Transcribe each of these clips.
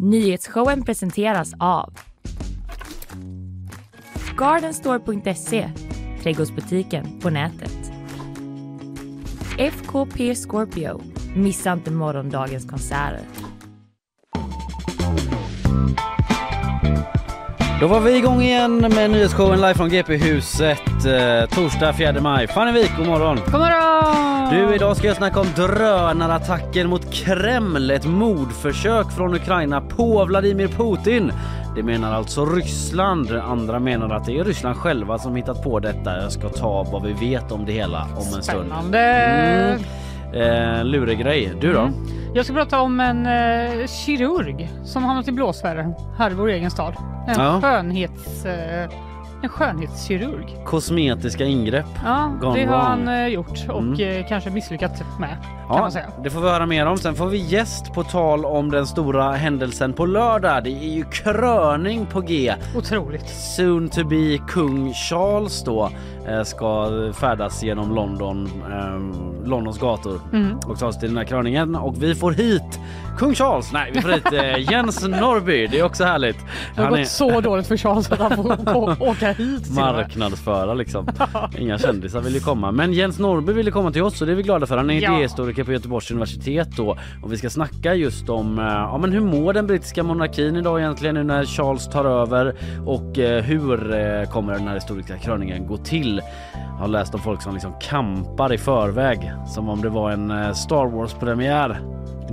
Nyhetsshowen presenteras av Gardenstore.se, trädgårdsbutiken på nätet. FKP Scorpio, missa inte morgondagens konserter. Då var vi igång igen med nyhetsshowen live från GP-huset eh, torsdag 4 maj. Fanny Wik, god morgon! God morgon! Du, idag ska jag snacka om drönarattacken mot Kreml. Ett mordförsök från Ukraina på Vladimir Putin. Det menar alltså Ryssland. Andra menar att det är Ryssland själva som hittat på detta. Jag ska ta vad vi vet om det hela om en stund. Spännande! Mm. Eh, luregrej. Du då? Mm. Jag ska prata om en eh, kirurg som hamnat i blåsväder här i vår egen stad. En Ja. skönhets... Eh, en skönhetskirurg. Kosmetiska ingrepp. Ja, Gone det har wrong. han eh, gjort och Mm. eh, kanske misslyckats med kan Ja, man säga. det får vi höra mer om. Sen får vi gäst på tal om den stora händelsen på lördag. Det är ju kröning på G. Otroligt. Soon to be kung Charles då ska färdas genom London, eh, Londons gator Mm. och ta sig till den här kröningen och vi får hit kung Charles. Nej, vi får hit eh, Jens Norrby. Det är också härligt. Det har gått så dåligt för Charles att han får åka hit marknadsföra liksom. Inga kändisar vill ju komma. Men Jens Norrby ville komma till oss och det är vi glada för. Han är Ja. idéhistoriker på Göteborgs universitet då och vi ska snacka just om eh, ja, men hur mår den brittiska monarkin idag egentligen nu när Charles tar över och eh, hur eh, kommer den här historiska kröningen gå till? Jag har läst om folk som liksom kampar i förväg som om det var en eh, Star Wars premiär.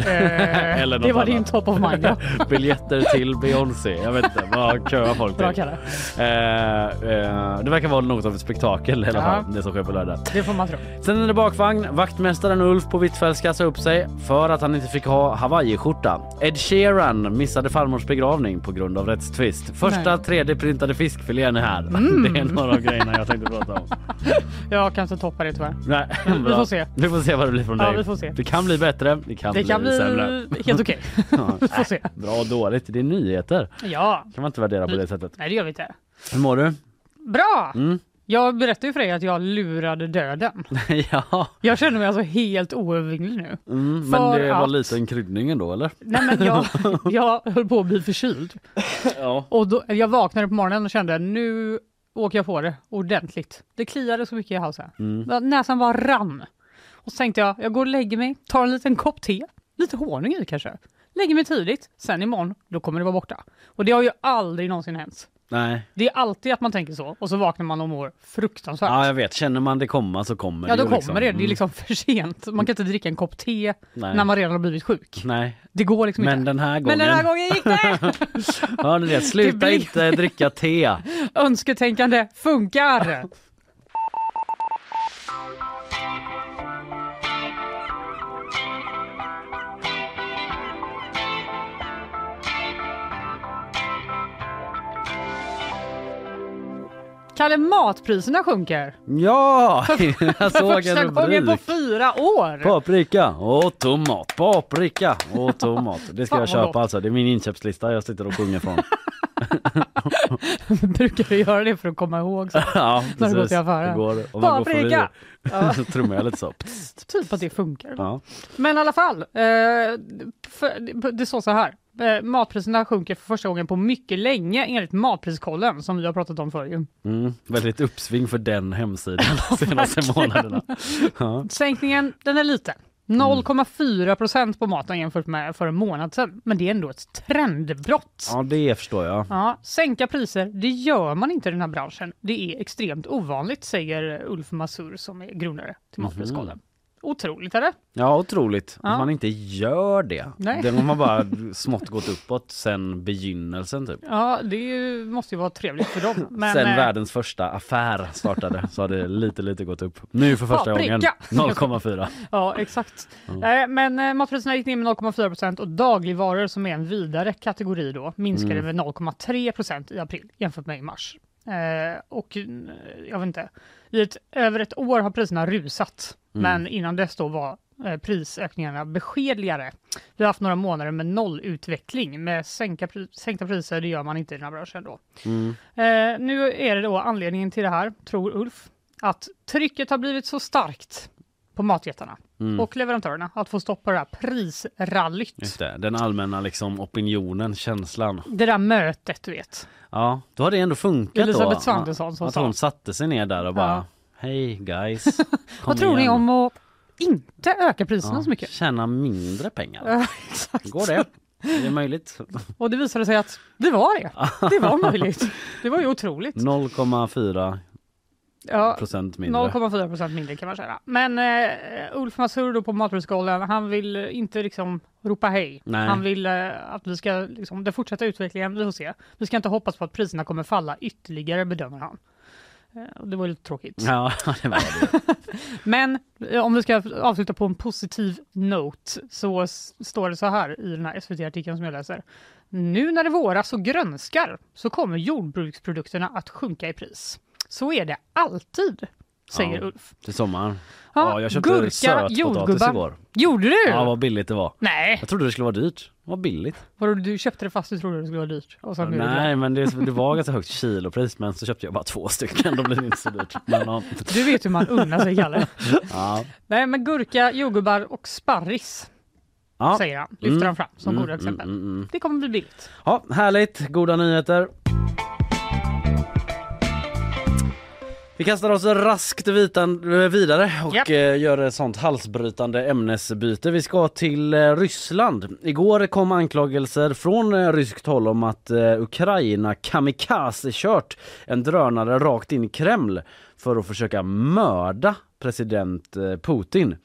Eller något det var annat. din top of mind ja. Biljetter till Beyoncé. Jag vet inte vad köar folk Bra till. Kalle. Eh, eh, det verkar vara något av ett spektakel i alla Ja. fall, det som sker på lördag. Det får man tro. Sen är det bakvagn. Vaktmästaren Ulf på Hvitfeldt ska upp sig för att han inte fick ha hawaiiskjorta. Ed Sheeran missade farmors begravning på grund av rättstvist. Första Nej. 3D-printade fiskfilén är här. Mm. Det är några av grejerna jag tänkte prata om. Jag kan inte toppa det tyvärr. Nej, Vi bra. får se. Vi får se vad det blir från Ja, dig. vi får se. Det kan bli bättre, det kan Det bli kan sämre. helt okej. Vi får se. Bra och dåligt, det är nyheter. Ja, kan man inte värdera på det sättet. nej det gör vi inte. Hur mår du? Bra! Mm. Jag berättade ju för dig att jag lurade döden. ja, Jag känner mig alltså helt oövervinnlig nu. mm, men det var att- lite en kryddning ändå eller? Nej men jag, jag höll på att bli förkyld. Ja. Och då, jag vaknade på morgonen och kände nu åker jag på det ordentligt. Det kliade så mycket i halsen. Mm. Näsan bara rann. Och så tänkte jag, jag går och lägger mig, tar en liten kopp te, lite honung i kanske. Lägger mig tidigt, sen imorgon, då kommer det vara borta. Och det har ju aldrig någonsin hänt. Nej. Det är alltid att man tänker så och så vaknar man och mår fruktansvärt. Ja jag vet, känner man det komma så kommer Ja det då ju kommer det, det är Mm. liksom för sent. Man kan inte dricka en kopp te Nej. när man redan har blivit sjuk. Nej, Det går liksom men inte. den här gången. Men den här gången gick det! Hör ni det? Sluta Det blir- inte dricka te. Önsketänkande funkar! Kalle, matpriserna sjunker. Ja, jag såg Första en gången på fyra år. Paprika och tomat, paprika och tomat. Det ska Fan, jag köpa gott. alltså. Det är min inköpslista jag sitter och sjunger från. Brukar du göra det för att komma ihåg? Så? ja, När du går precis. till affären. Går, går förbi Paprika! Ja, så trummar jag lite så. typ att det funkar. Ja. Men i alla fall, eh, för, det står så här. Eh, matpriserna sjunker för första gången på mycket länge enligt Matpriskollen som vi har pratat om förr. ju. Mm, väldigt uppsving för den hemsidan de senaste månaderna. Ja. Sänkningen den är liten. 0,4 procent på maten jämfört med för en månad sedan. Men det är ändå ett trendbrott. ja, det förstår jag. Ja, sänka priser, det gör man inte i den här branschen. Det är extremt ovanligt, säger Ulf Masur som är grundare till Matpriskollen. Otroligt, eller? Ja, otroligt Ja. att man inte gör det. Nej. Den har bara smått gått uppåt sen begynnelsen typ. Ja, det ju, måste ju vara trevligt för dem. Men, sen eh, världens första affär startade så har det lite lite gått upp. Nu för första Paprika. gången 0,4. Ja, exakt. Nej, men eh, matpriserna gick ner med 0,4 procent och dagligvaror som är en vidare kategori då minskade Mm. med 0,3 procent i april jämfört med i mars. Eh, och eh, jag vet inte, i ett, över ett år har priserna rusat. Men innan dess då var eh, prisökningarna beskedligare. Vi har haft några månader med nollutveckling. Med sänka, sänkta priser, det gör man inte i den här branschen då. Mm. Eh, nu är det då anledningen till det här, tror Ulf, att trycket har blivit så starkt på matjättarna Mm. och leverantörerna att få stopp på det här prisrallyt. Det, den allmänna liksom opinionen, känslan. Det där mötet, du vet. Ja, då har det ändå funkat Elisabeth då. Svantesson som att sa. hon satte sig ner där och bara Ja. Hej guys. Vad tror ni om att inte öka priserna Ja, så mycket? Tjäna mindre pengar. Exakt. Går det? Är det möjligt? Och det visade sig att det var det. Det var möjligt. Det var ju otroligt. 0,4 Ja, procent mindre. 0,4 procent mindre kan man säga. Men eh, Ulf Masur då på Matprisgalan, han vill inte liksom ropa hej. Nej. Han vill eh, att vi ska, liksom, den fortsätta utvecklingen, vi får se. Vi ska inte hoppas på att priserna kommer falla ytterligare, bedömer han. Eh, det var ju lite tråkigt. Ja, det var det. Men eh, om vi ska avsluta på en positiv note så står det så här i den här SVT-artikeln som jag läser. Nu när det våras och grönskar så kommer jordbruksprodukterna att sjunka i pris. Så är det alltid, säger Ja. Ulf. Till sommaren. Ja, Ja, jag köpte gurka, sötpotatis igår. Gjorde du? Ja, vad billigt det var. Nej, Jag trodde det skulle vara dyrt. Vad billigt. Vadå, du köpte det fast du trodde det skulle vara dyrt? Och sen blev det Nej, men det, det var ganska högt kilopris men så köpte jag bara två stycken. Då blir det inte så dyrt. Men, ja. Du vet hur man unnar sig, Kalle. Ja. Nej, men gurka, jordgubbar och sparris, Ja. säger han. Lyfter han fram som Mm, goda exempel. mm, mm, mm. Det kommer bli billigt. Ja, härligt. Goda nyheter. Vi kastar oss raskt vitan, eh, vidare och Japp. eh, gör ett sånt halsbrytande ämnesbyte. Vi ska till eh, Ryssland. Igår kom anklagelser från ryskt håll om att Ukraina kamikaze-kört en drönare rakt in i Kreml för att försöka mörda president Putin.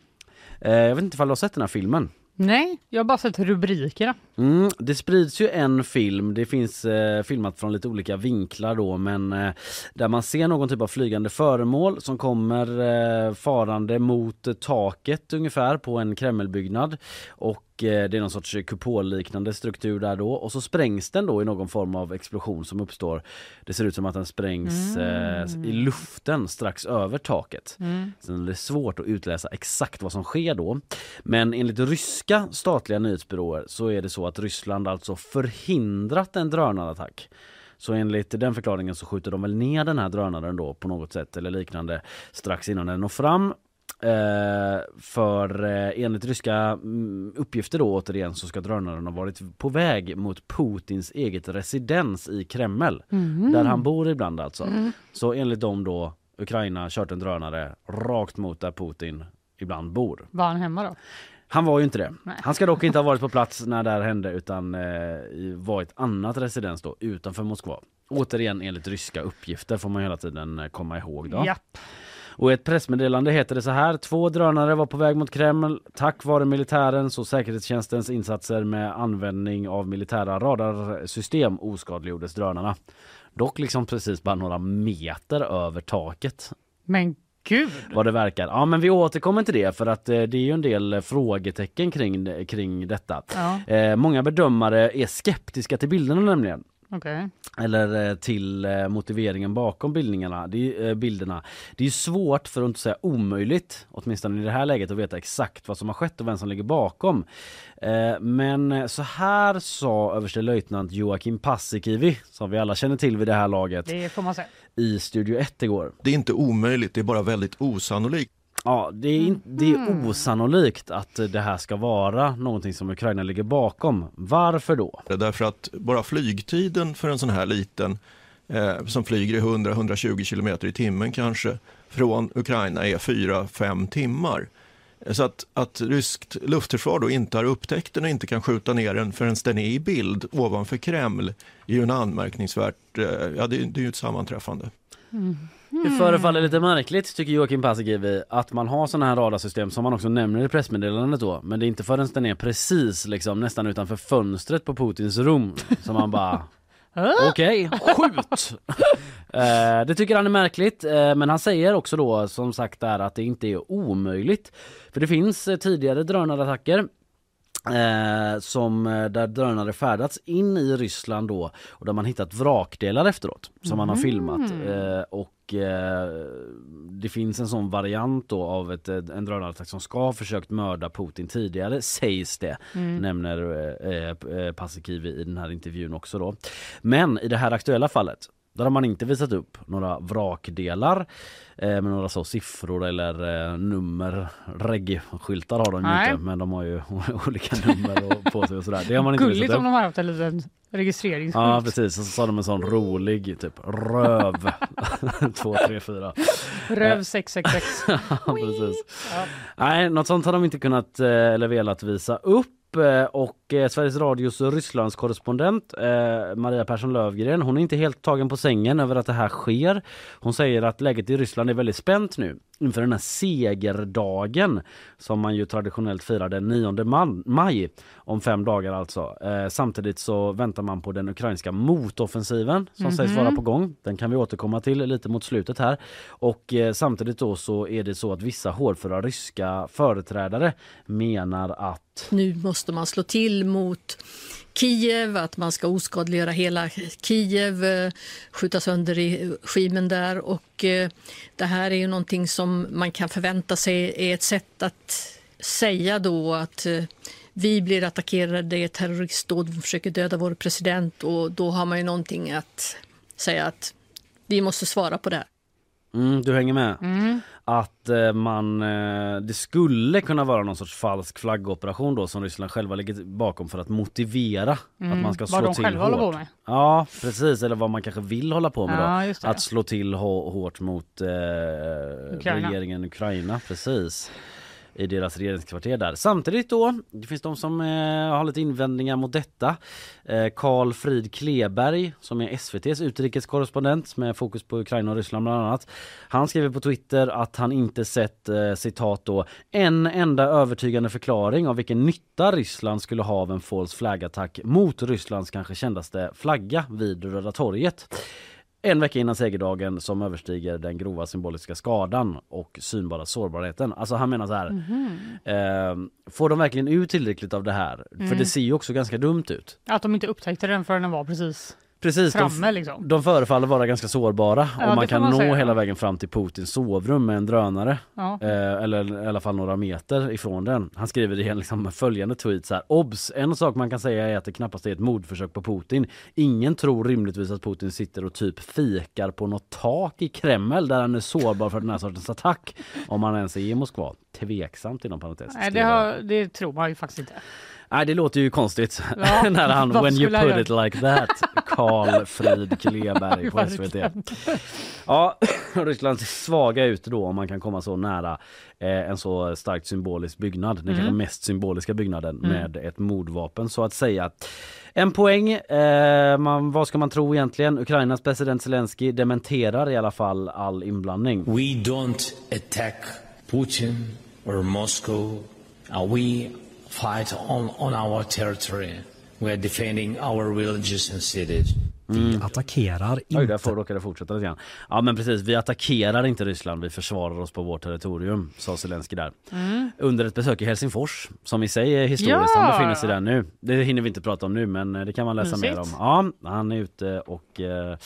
Jag vet inte ifall du har sett den här filmen? Nej, jag har bara sett rubrikerna. Mm, det sprids ju en film, det finns eh, filmat från lite olika vinklar då men eh, där man ser någon typ av flygande föremål som kommer eh, farande mot taket ungefär på en Kremlbyggnad och eh, det är någon sorts kupolliknande struktur där då och så sprängs den då i någon form av explosion som uppstår. Det ser ut som att den sprängs eh, i luften strax över taket. Sen är det svårt att utläsa exakt vad som sker då. Men enligt ryska statliga nyhetsbyråer så är det så att Ryssland alltså förhindrat en drönarattack. Så enligt den förklaringen så skjuter de väl ner den här drönaren då på något sätt eller liknande strax innan den når fram. Eh, för eh, enligt ryska mm, uppgifter då återigen så ska drönaren ha varit på väg mot Putins eget residens i Kreml. Där han bor ibland alltså. Så enligt dem då Ukraina kört en drönare rakt mot där Putin ibland bor. Var han hemma då? Han var ju inte det. Nej. Han ska dock inte ha varit på plats när det här hände utan eh, i- var ett annat residens då utanför Moskva. Återigen enligt ryska uppgifter får man hela tiden eh, komma ihåg då. Japp. Och i ett pressmeddelande heter det så här. Två drönare var på väg mot Kreml tack vare militärens och säkerhetstjänstens insatser med användning av militära radarsystem oskadliggjordes drönarna. Dock liksom precis bara några meter över taket Men gud! vad det verkar. Ja men vi återkommer till det för att eh, det är ju en del eh, frågetecken kring, kring detta. Ja, Eh, många bedömare är skeptiska till bilderna nämligen. Okej. Eller eh, till eh, motiveringen bakom bildningarna, det, eh, bilderna. Det är svårt, för att inte säga omöjligt, åtminstone i det här läget, att veta exakt vad som har skett och vem som ligger bakom. Men så här sa överstelöjtnant Joakim Paasikivi, som vi alla känner till vid det här laget, Det får man säga. i Studio 1 igår. Det är inte omöjligt, det är bara väldigt osannolikt. Ja, det är, in, det är osannolikt att det här ska vara någonting som Ukraina ligger bakom. Varför då? Därför att bara flygtiden för en sån här liten eh, som flyger i 100-120 kilometer i timmen kanske från Ukraina är 4-5 timmar. Så att, att ryskt luftförsvar då inte har upptäckt den och inte kan skjuta ner den förrän den är i bild ovanför Kreml är ju en anmärkningsvärt, eh, ja det, det är ju ett sammanträffande. Det förefaller lite märkligt tycker Joakim Paasikivi att man har sådana här radarsystem som man också nämner i pressmeddelandet då. Men det är inte förrän den är precis liksom nästan utanför fönstret på Putins rum som man bara Okej, skjut! eh, det tycker han är märkligt eh, men han säger också då som sagt där att det inte är omöjligt. För det finns eh, tidigare drönarattacker Eh, som eh, där drönare färdats in i Ryssland då och där man hittat vrakdelar efteråt som man har filmat. Eh, och eh, det finns en sån variant då av ett, eh, en drönarattack som ska ha försökt mörda Putin tidigare sägs det nämner eh, eh, Paasikivi i den här intervjun också då. Men i det här aktuella fallet Där har man inte visat upp några vrakdelar eh, med några så siffror eller eh, nummer. Reggae-skyltar har de ju inte men de har ju olika nummer och på sig och sådär. Det har man inte Gulligt visat om upp. de har haft en liten registreringsskylt. Ja precis, och så sa de en sån rolig typ röv 2, 3, 4. Röv 666. Ja, precis. Ja. Nej, något sånt har de inte kunnat eh, eller velat visa upp. Eh, och eh, Sveriges Radios Rysslandskorrespondent eh, Maria Persson Lövgren hon är inte helt tagen på sängen över att det här sker. Hon säger att läget i Ryssland är väldigt spänt nu inför den här segerdagen som man ju traditionellt firar den 9 man- maj om fem dagar alltså. Eh, samtidigt så väntar man på den ukrainska motoffensiven som sägs vara på gång. Den kan vi återkomma till lite mot slutet här. Och eh, samtidigt då så är det så att vissa hårdföra ryska företrädare menar att Nu måste man slå till mot Kiev, att man ska oskadliggöra hela Kiev, eh, skjuta sönder i regimen där. Och eh, det här är ju någonting som man kan förvänta sig är ett sätt att säga då att eh, vi blir attackerade, det är terroristdåd, vi försöker döda vår president och då har man ju någonting att säga att vi måste svara på det här. Mm, du hänger med? Mm. Att eh, man, eh, det skulle kunna vara någon sorts falsk flaggoperation då som Ryssland själva ligger bakom för att motivera att man ska Mm. Slå till hårt. Ja precis, eller vad man kanske vill hålla på med då. Ja, det. Att slå till hå- hårt mot eh, Ukraina. regeringen Ukraina, precis. I deras regeringskvarter där. Samtidigt då, det finns de som eh, har lite invändningar mot detta. Eh, Carl Frid Kleberg som är SVTs utrikeskorrespondent med fokus på Ukraina och Ryssland bland annat. Han skriver på Twitter att han inte sett eh, citat då en enda övertygande förklaring av vilken nytta Ryssland skulle ha av en false flag-attack mot Rysslands kanske kändaste flagga vid Röda torget. En vecka innan segerdagen som överstiger den grova symboliska skadan och synbara sårbarheten. Alltså han menar så här. Eh, får de verkligen ut tillräckligt av det här? För det ser ju också ganska dumt ut. Att de inte upptäckte den förrän den var precis Precis, de, framme liksom. de förefaller vara ganska sårbara Ja, och man kan man nå säga. hela vägen fram till Putins sovrum med en drönare. Ja. Eh, eller i alla fall några meter ifrån den. Han skriver i en liksom följande tweet så här. Obs! En sak man kan säga är att det knappast är ett mordförsök på Putin. Ingen tror rimligtvis att Putin sitter och typ fikar på något tak i Kreml där han är sårbar för den här sortens attack. Om han ens är i Moskva. Tveksamt inom parentes. Nej, det, har, det tror man ju faktiskt inte. Nej det låter ju konstigt Ja, när han when you put it like that Carl Frid Kleberg på SVT. Ja, Ryssland ser svaga ut då om man kan komma så nära eh, en så starkt symbolisk byggnad. Den kanske mest symboliska byggnaden med ett mordvapen så att säga. En poäng, eh, man, vad ska man tro egentligen? Ukrainas president Zelensky dementerar i alla fall all inblandning. We don't attack Putin or Moscow. We fight on, on our territory. We are defending our villages and cities. Vi attackerar Oj, där inte. får råkade fortsätta lite grann. Ja men precis, vi attackerar inte Ryssland, vi försvarar oss på vårt territorium, sa Zelensky där. Under ett besök i Helsingfors, som i sig är historiskt, Ja! han befinner sig där nu. Det hinner vi inte prata om nu men eh, det kan man läsa Mysigt. mer om. Ja, han är ute och eh,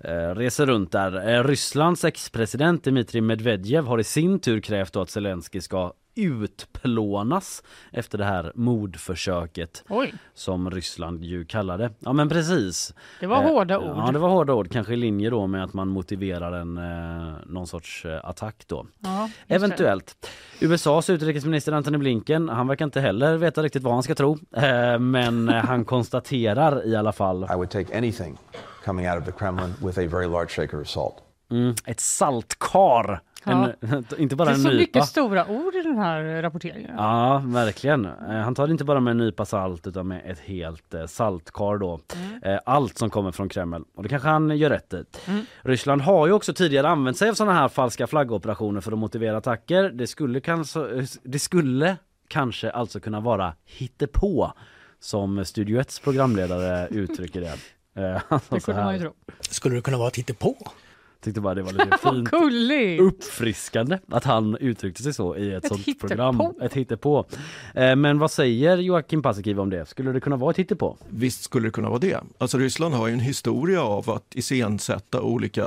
eh, reser runt där. Eh, Rysslands ex-president Dmitrij Medvedev har i sin tur krävt då att Zelensky ska utplånas efter det här mordförsöket Oj, som Ryssland ju kallade. Ja men precis. det var Eh, hårda ord. Ja det var hårda ord, kanske i linje då med att man motiverar en eh, någon sorts eh, attack då. Ja, det. Eventuellt. USAs utrikesminister Antony Blinken, han verkar inte heller veta riktigt vad han ska tro. Eh, men eh, han konstaterar i alla fall I would take anything coming out of the Kremlin with a very large shaker of salt. mm, ett saltkar. Ja. En, inte bara Det är en så nypa. mycket stora ord i den här rapporteringen. Ja, verkligen. Eh, Han tar det inte bara med en nypa salt utan med ett helt eh, saltkar då. Eh, Allt som kommer från Kreml. Och det kanske han gör rätt i. Ryssland har ju också tidigare använt sig av sådana här falska flaggoperationer för att motivera attacker. Det skulle kanske, det skulle kanske alltså kunna vara hittepå som Studio 1 programledare uttrycker det. Sa Det kunde man ju tro. Skulle det kunna vara ett hittepå? Tyckte bara det var lite fint. gulligt! Uppfriskande att han uttryckte sig så i ett, Ett sånt hittepå. program. Ett hittepå. Eh, men vad säger Joakim Paasikivi om det? Skulle det kunna vara ett hittepå? Visst skulle det kunna vara det. Alltså Ryssland har ju en historia av att iscensätta olika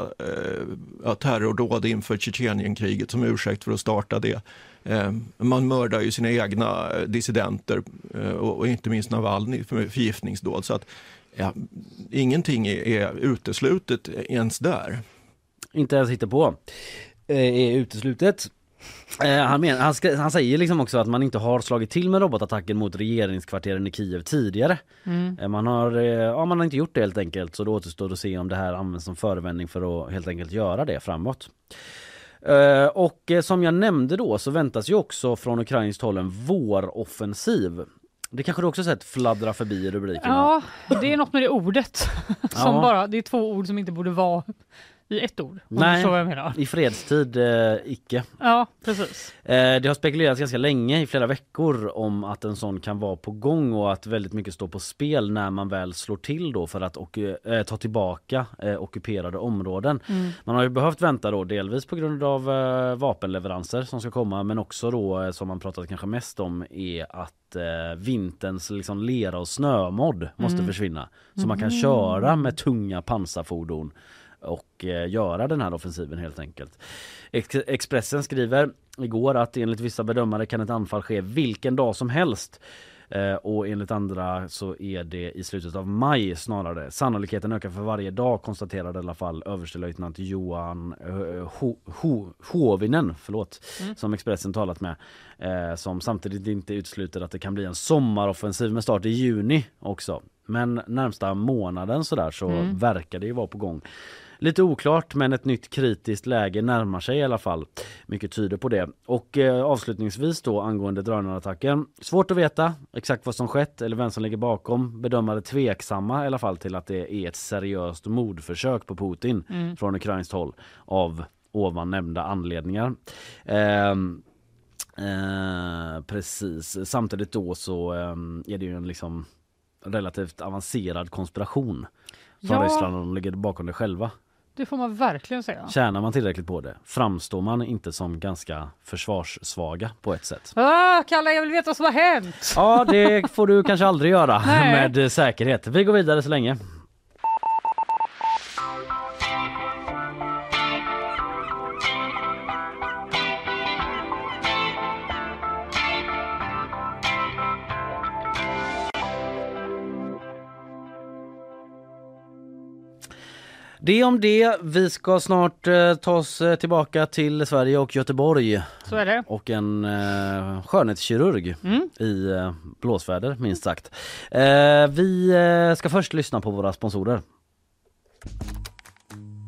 eh, terrordåd inför Tjetjenienkriget som ursäkt för att starta det. Eh, man mördar ju sina egna eh, dissidenter eh, och, och inte minst Navalny för förgiftningsdåd. Så att, ja, ingenting är, är uteslutet ens där. Inte ens hittepå. Eh, är uteslutet. Eh, han, men, han, ska, han säger liksom också att man inte har slagit till med robotattacken mot regeringskvarteren i Kiev tidigare. Mm. Eh, Man har, ja, man har inte gjort det helt enkelt så det återstår att se om det här används som förevändning för att helt enkelt göra det framåt. Och som jag nämnde då så väntas ju också från ukrainskt håll en våroffensiv. Det kanske du också sett fladdra förbi i rubrikerna? Ja, det är något med det ordet. som Ja. bara, det är två ord som inte borde vara i ett ord. Nej. vad jag menar. I fredstid eh, icke. Ja, precis. Eh, Det har spekulerats ganska länge, i flera veckor, om att en sån kan vara på gång och att väldigt mycket står på spel när man väl slår till då för att och, eh, ta tillbaka eh, ockuperade områden. Man har ju behövt vänta då delvis på grund av eh, vapenleveranser som ska komma men också då eh, som man pratat kanske mest om är att eh, vinterns liksom lera och snömodd måste försvinna. Så man kan köra med tunga pansarfordon och eh, göra den här offensiven helt enkelt. Ex Expressen skriver igår att enligt vissa bedömare kan ett anfall ske vilken dag som helst. Eh, och enligt andra så är det i slutet av maj snarare. Sannolikheten ökar för varje dag konstaterade i alla fall överstelöjtnant Johan eh, Ho- Ho- Hovinen, förlåt, som Expressen talat med. Som samtidigt inte utesluter att det kan bli en sommaroffensiv med start i juni också. Men närmsta månaden sådär så verkar det ju vara på gång. Lite oklart men ett nytt kritiskt läge närmar sig i alla fall. Mycket tyder på det. Och eh, avslutningsvis då angående drönarattacken. Svårt att veta exakt vad som skett eller vem som ligger bakom. Bedömare tveksamma i alla fall till att det är ett seriöst mordförsök på Putin från ukrainskt håll av ovan nämnda anledningar. Ehm, eh, precis, samtidigt då så ehm, är det ju en liksom relativt avancerad konspiration från Ja. Ryssland och de ligger bakom det själva. Det får man verkligen säga. Tjänar man tillräckligt på det framstår man inte som ganska försvarssvaga på ett sätt. Ah, Kalle, jag vill veta vad som har hänt. Ja, det får du kanske aldrig göra Nej. med säkerhet. Vi går vidare så länge. Det om det. Vi ska snart eh, ta oss eh, tillbaka till Sverige och Göteborg Så är det. och en eh, skönhetskirurg Mm. i eh, blåsväder minst sagt. Eh, vi eh, ska först lyssna på våra sponsorer.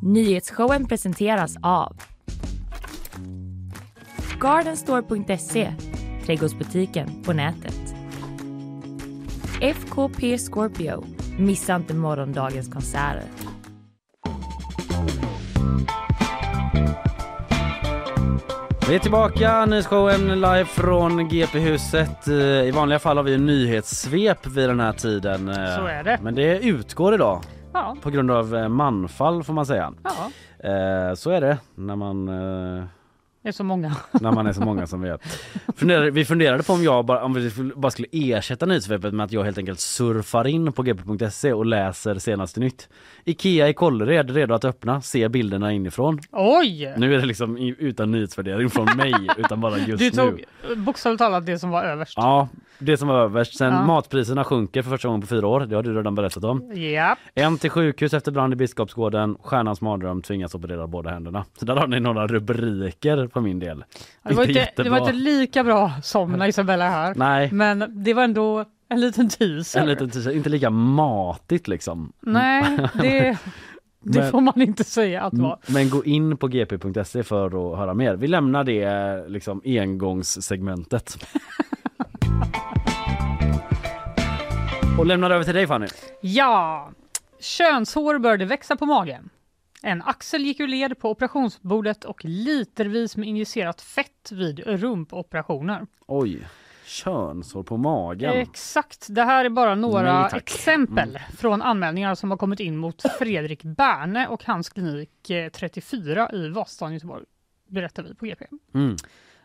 Nyhetsshowen presenteras av Gardenstore.se, trädgårdsbutiken på nätet. FKP Scorpio, missa inte morgondagens konserter. Vi är tillbaka, nyhetsshowen live från GP-huset. Eh, I vanliga fall har vi en nyhetssvep vid den här tiden. eh, Så är det. Men det utgår idag Ja, på grund av eh, manfall får man säga. ja. Så är det när man Det är så många. när man är så många som vet. Funderade, vi funderade på om jag bara, om vi bara skulle ersätta nyhetssvepet med att jag helt enkelt surfar in på gp.se och läser senaste nytt. Ikea i Kållered redo att öppna, ser bilderna inifrån. Oj! Nu är det liksom utan nyhetsvärdering från mig utan bara just Du nu. tog bokstavligt talat det som var överst. Ja, det som var överst. Sen Ja. matpriserna sjunker för första gången på fyra år. Det har du redan berättat om. Ja. En till sjukhus efter brand i Biskopsgården. Stjärnans mardröm tvingas operera båda händerna. Så där har ni några rubriker på min del. Det var, inte, det var inte lika bra som när Isabella är här. Nej, Men det var ändå en liten teaser. en liten teaser. Inte lika matigt liksom. Nej, det, det Men- får man inte säga att vara. Men gå in på gp.se för att höra mer. Vi lämnar det liksom engångssegmentet. Och lämnar över till dig Fanny. Ja, könshår började växa på magen. En axel gick ur led på operationsbordet och litervis med injicerat fett vid rumpoperationer. Oj. Könsår på magen. Exakt, det här är bara några Nej, exempel Mm. från anmälningar som har kommit in mot Fredrik Berne och hans klinik eh, 34 i Vasastan Göteborg, berättar vi på GP. Mm.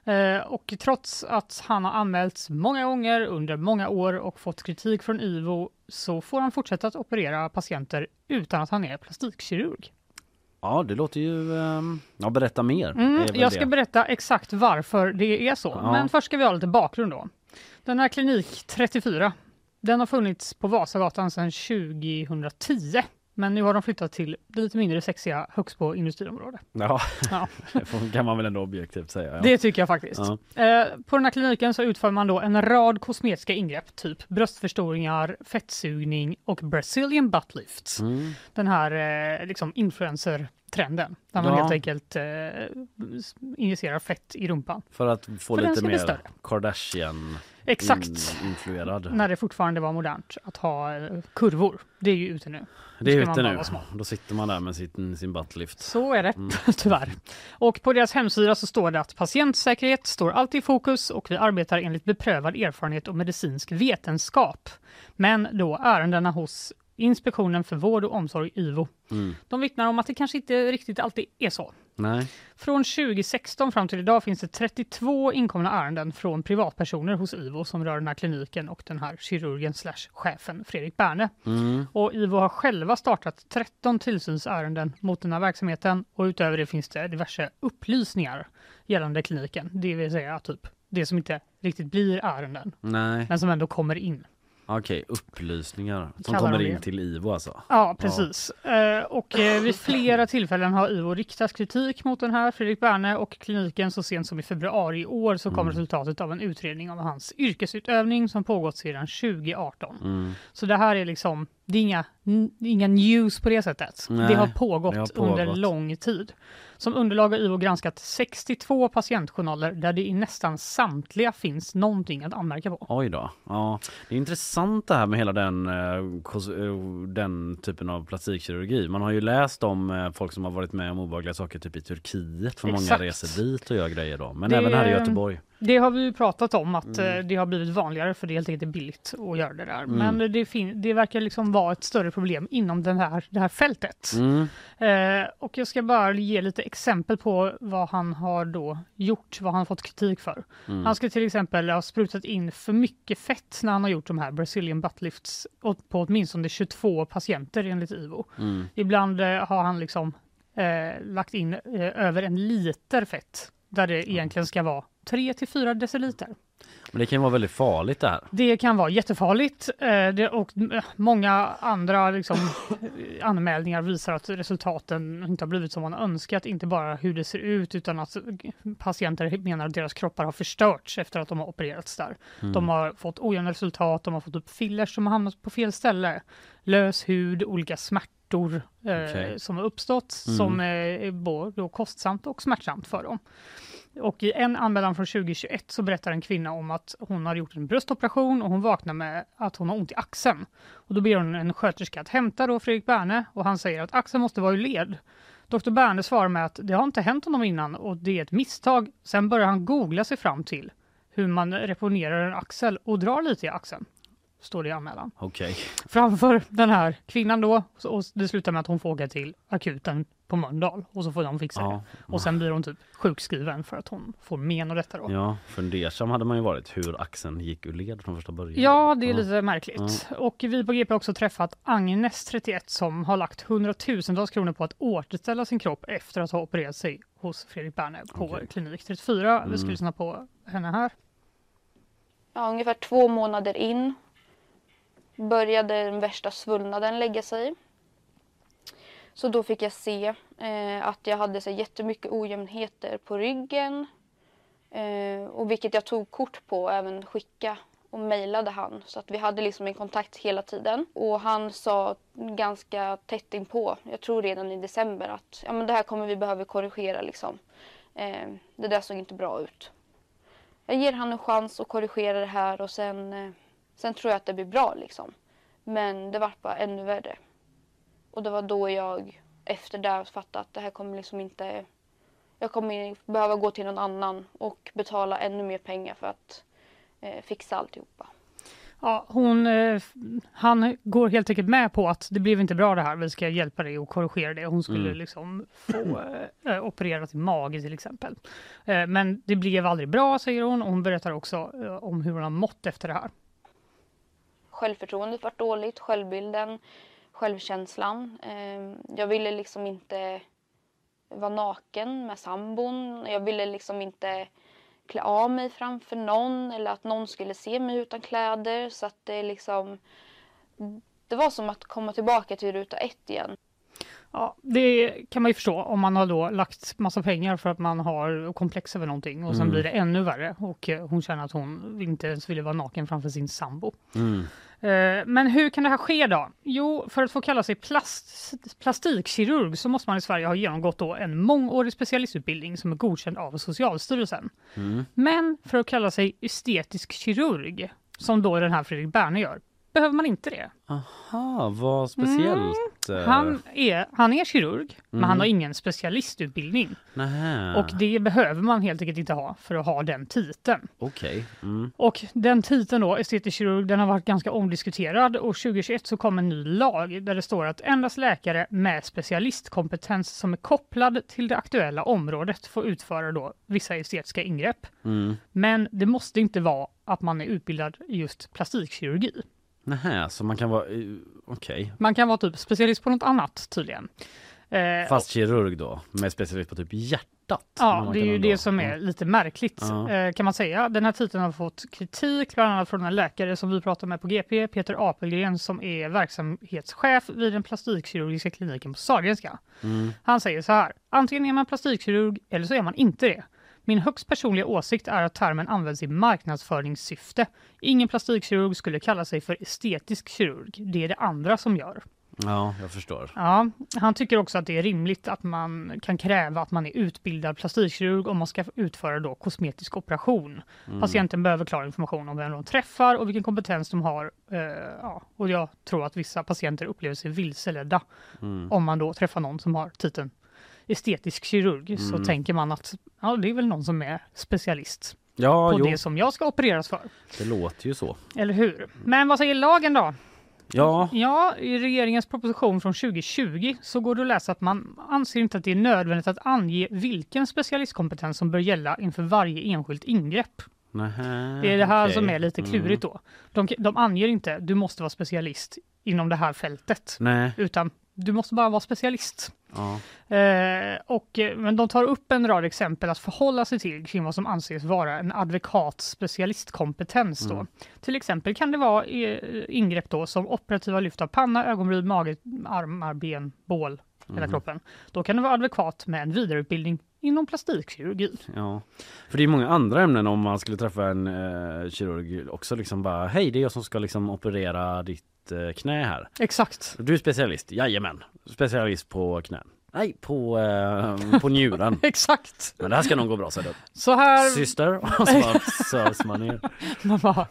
Eh, och trots att han har anmälts många gånger under många år och fått kritik från IVO så får han fortsätta att operera patienter utan att han är plastikkirurg. Ja, det låter ju... ehm, Ja, berätta mer. Mm, jag ska det. berätta exakt varför det är så. Ja. Men först ska vi ha lite bakgrund då. Den här klinik 34, den har funnits på Vasagatan sedan 2010. Men nu har de flyttat till det lite mindre sexiga Högsbo industriområde. Ja, Ja. det kan man väl ändå objektivt säga. Ja. Det tycker jag faktiskt. Ja. Eh, på den här kliniken så utför man då en rad kosmetiska ingrepp, typ bröstförstoringar, fettsugning och Brazilian butt lifts. Mm. Den här eh, liksom influencer-trenden, där man Ja. helt enkelt eh, injicerar fett i rumpan. För att få För lite mer. Kardashian Exakt. in, influerad. När det fortfarande var modernt att ha eh, kurvor. Det är ju ute nu. Det är ute nu. Då sitter man där med sin, sin buttlift. Så är det, Mm. tyvärr. Och på deras hemsida så står det att patientsäkerhet står alltid i fokus och vi arbetar enligt beprövad erfarenhet och medicinsk vetenskap. Men då ärendena hos Inspektionen för vård och omsorg, IVO, Mm. de vittnar om att det kanske inte riktigt alltid är så. Nej. Från 2016 fram till idag finns det 32 inkomna ärenden från privatpersoner hos IVO som rör den här kliniken och den här kirurgen slash chefen Fredrik Berne. Mm. Och IVO har själva startat 13 tillsynsärenden mot den här verksamheten och utöver det finns det diverse upplysningar gällande kliniken. Det vill säga typ det som inte riktigt blir ärenden Nej. men som ändå kommer in. Okej, upplysningar som Kallar kommer de in till IVO alltså. Ja, precis. Eh, och eh, vid flera tillfällen har IVO riktat kritik mot den här Fredrik Berne och kliniken så sent som i februari i år så kom Mm. resultatet av en utredning om hans yrkesutövning som pågått sedan 2018. Mm. Så det här är liksom, det är inga, inga news på det sättet. Nej, det, har pågått det har under pågått. lång tid. Som underlag har IVO granskat 62 patientjournaler där det i nästan samtliga finns någonting att anmärka på. Oj då. Ja, det är intressant det här med hela den, eh, eh, den typen av plastikkirurgi. Man har ju läst om eh, folk som har varit med om obehagliga saker typ i Turkiet för många Exakt. reser dit och gör grejer då. Men Det- även här i Göteborg. Det har vi ju pratat om att Mm. eh, det har blivit vanligare för det helt enkelt är billigt att göra det där. Mm. Men det, fin- det verkar liksom vara ett större problem inom den här, det här fältet. Mm. Eh, och jag ska bara ge lite exempel på vad han har då gjort, vad han fått kritik för. Mm. Han ska till exempel ha sprutat in för mycket fett när han har gjort de här Brazilian butt lifts åt- på åtminstone 22 patienter enligt IVO. Mm. Ibland eh, har han liksom eh, lagt in eh, över en liter fett där det egentligen ska vara 3 till 4 deciliter. Men det kan vara väldigt farligt det här. Det kan vara jättefarligt eh, och eh, många andra liksom, eh, anmälningar visar att resultaten inte har blivit som man önskat. Inte bara hur det ser ut utan att patienter menar att deras kroppar har förstörts efter att de har opererats där. Mm. De har fått ojämna resultat, de har fått upp fillers som har hamnat på fel ställe. Lös hud, olika smärtor Okej. som har uppstått Mm. som är både kostsamt och smärtsamt för dem. Och i en anmälan från 2021 så berättar en kvinna om att hon har gjort en bröstoperation och hon vaknar med att hon har ont i axeln. Och då ber hon en sköterska att hämta då Fredrik Berne och han säger att axeln måste vara ur led. Dr Berne svarar med att det har inte hänt honom innan och det är ett misstag. Sen börjar han googla sig fram till hur man reponerar en axel och drar lite i axeln. Står det i anmälan. Okej. Framför den här kvinnan då och det slutar med att hon får åka till akuten på Mölndal och så får de fixa det. Ja. Och sen blir hon typ sjukskriven för att hon får men och detta då. ja, fundersam hade man ju varit hur axeln gick ur led från första början. Ja, det är Ja. lite märkligt. Och vi på GP har också träffat Agnes, 31, som har lagt hundratusentals kronor på att återställa sin kropp efter att ha opererat sig hos Fredrik Berne på Okej. klinik 34. Vi ska Mm. lyssna på henne här. ja, ungefär två månader in började den värsta svullnaden lägga sig. Så då fick jag se eh, att jag hade så här, jättemycket ojämnheter på ryggen. Eh, och vilket jag tog kort på och även skicka och mejlade han. Så att vi hade liksom en kontakt hela tiden. Och han sa ganska tätt inpå, jag tror redan i december att ja, men det här kommer vi behöva korrigera liksom. Eh, det där såg inte bra ut jag ger han en chans att korrigera det här och sen, eh, sen tror jag att det blir bra liksom. Men det var bara ännu värre. Och det var då jag efter det fattade att det här kommer liksom inte... Jag kommer behöva gå till någon annan och betala ännu mer pengar för att eh, fixa alltihopa. Ja, hon, eh, han går helt enkelt med på att det blev inte bra det här, vi ska hjälpa dig och korrigera det. Hon skulle Mm. liksom få eh, operera sin mage till exempel. Eh, men det blev aldrig bra säger hon och hon berättar också eh, om hur hon har mått efter det här. Självförtroendet var dåligt, självbilden, självkänslan. Eh, jag ville liksom inte vara naken med sambon. Jag ville liksom inte klä av mig framför någon eller att någon skulle se mig utan kläder. Så att det liksom... Det var som att komma tillbaka till ruta ett igen. Ja, det kan man ju förstå om man har då lagt massa pengar för att man har komplex över någonting och sen Mm. blir det ännu värre och eh, hon känner att hon inte ens ville vara naken framför sin sambo. Mm. Eh, Men hur kan det här ske då? Jo, för att få kalla sig plast, plastikkirurg så måste man i Sverige ha genomgått en mångårig specialistutbildning som är godkänd av Socialstyrelsen. Mm. Men för att kalla sig estetisk kirurg, som då den här Fredrik Berne gör, behöver man inte det. Aha, vad speciellt. eh. Han är, han är kirurg, men Mm. han har ingen specialistutbildning. Nähä. Och det behöver man helt enkelt inte ha för att ha den titeln. Okej. Mm. Och den titeln då, estetisk kirurg, den har varit ganska omdiskuterad och 2021 så kom en ny lag där det står att endast läkare med specialistkompetens som är kopplad till det aktuella området får utföra då vissa estetiska ingrepp. Mm. Men det måste inte vara att man är utbildad i just plastikkirurgi. Nähä, så man kan vara... eh, Okej. Man kan vara typ specialist på något annat tydligen. Eh, Fast kirurg då, med specialist på typ hjärtat. Ja, det är ju det som är lite märkligt Ja. eh, kan man säga. Den här titeln har fått kritik bland annat från en läkare som vi pratar med på GP, Peter Apelgren som är verksamhetschef vid den plastikkirurgiska kliniken på Sahlgrenska. Mm. Han säger så här, antingen är man plastikkirurg eller så är man inte det. Min högst personliga åsikt är att termen används i marknadsföringssyfte. Ingen plastikkirurg skulle kalla sig för estetisk kirurg. Det är det andra som gör. Ja, jag förstår. Ja, han tycker också att det är rimligt att man kan kräva att man är utbildad plastikkirurg om man ska utföra då kosmetisk operation. Mm. Patienten behöver klar information om vem de träffar och vilken kompetens de har. Eh, ja, och jag tror att vissa patienter upplever sig vilseledda Mm. om man då träffar någon som har titeln estetisk kirurg så Mm. tänker man att ja, det är väl någon som är specialist Ja, på jo, det som jag ska opereras för. det låter ju så. Eller hur? Men vad säger lagen då? Ja, Ja, i regeringens proposition från 2020 så går det att läsa att man anser inte att det är nödvändigt att ange vilken specialistkompetens som bör gälla inför varje enskilt ingrepp. nähä, Det är det här okej. som är lite klurigt då. De, de anger inte du måste vara specialist inom det här fältet, Nej, utan du måste bara vara specialist. ja. Eh, och, eh, men de tar upp en rad exempel att förhålla sig till kring vad som anses vara en advokats specialistkompetens. Då. Mm. Till exempel kan det vara eh, ingrepp då, som operativa lyft av panna, ögonbryn, mage, armar, ben, bål, hela Mhm. kroppen. Då kan det vara advokat med en vidareutbildning inom plastikkirurgi. Ja, för det är många andra ämnen om man skulle träffa en eh, kirurg också liksom bara hej det är jag som ska liksom operera ditt eh, knä här. Exakt. Du är specialist, jajamän. Specialist på knän. Nej, på, eh, på njuren. Exakt. Men det här ska nog gå bra säger du. Så här... Syster, och så bara sövs man ner. Man bara.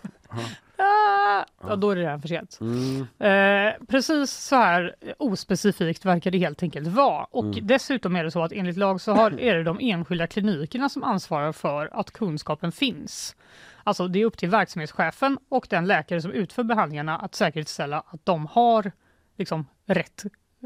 Ah, ja, då är det redan för sent. Mm. Eh, precis så här ospecifikt verkar det helt enkelt vara. Och Mm. dessutom är det så att enligt lag så har, är det de enskilda klinikerna som ansvarar för att kunskapen finns. Alltså det är upp till verksamhetschefen och den läkare som utför behandlingarna att säkerställa att de har liksom rätt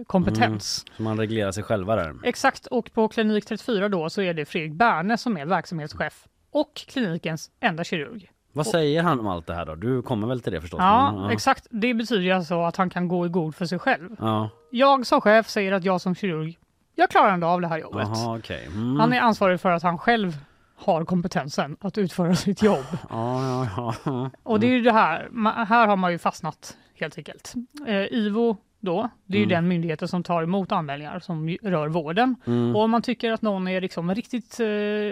kompetens. Så man reglerar sig själva där. Exakt, och på klinik 34 då så är det Fredrik Berne som är verksamhetschef och klinikens enda kirurg. Vad säger han om allt det här då? Du kommer väl till det förstås? Ja, men, exakt. Det betyder alltså att han kan gå i god för sig själv. Ja, Jag som chef säger att jag som kirurg, jag klarar ändå av det här jobbet. jaha okej. Mm. Han är ansvarig för att han själv har kompetensen att utföra sitt jobb. Ja, ja, ja. Och det är ju det här, här har man ju fastnat helt enkelt. Eh, IVO då, det är ju Mm. den myndigheten som tar emot anmälningar som rör vården. Mm. Och om man tycker att någon är liksom riktigt, eh,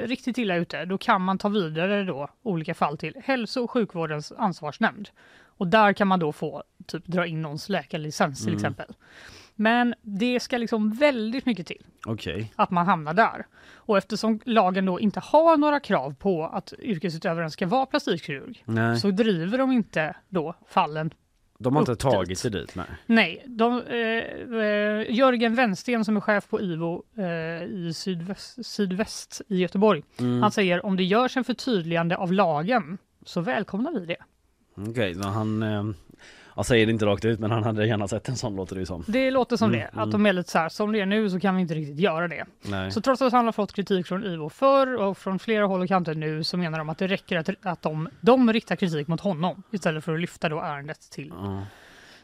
riktigt illa ute, då kan man ta vidare då olika fall till hälso och sjukvårdens ansvarsnämnd. Och där kan man då få typ dra in någons läkarlicens till Mm. exempel. Men det ska liksom väldigt mycket till Okej. att man hamnar där. Och eftersom lagen då inte har några krav på att yrkesutövaren ska vara plastikkirurg Nej, så driver de inte då fallen. De har inte tagit dit. sig dit. Nej. Nej, de, eh, eh, Jörgen Wensten som är chef på IVO eh, i sydväst, sydväst i Göteborg, Mm. han säger om det görs en förtydligande av lagen så välkomnar vi det. Okej, så han eh, jag säger det inte rakt ut men han hade gärna sett en sån låter det ju som. Det låter som Mm, det, mm. att de är lite så här, som det är nu så kan vi inte riktigt göra det. Nej. Så trots att han har fått kritik från IVO förr och från flera håll och kanter nu så menar de att det räcker att, att de, de riktar kritik mot honom istället för att lyfta då ärendet till Ja.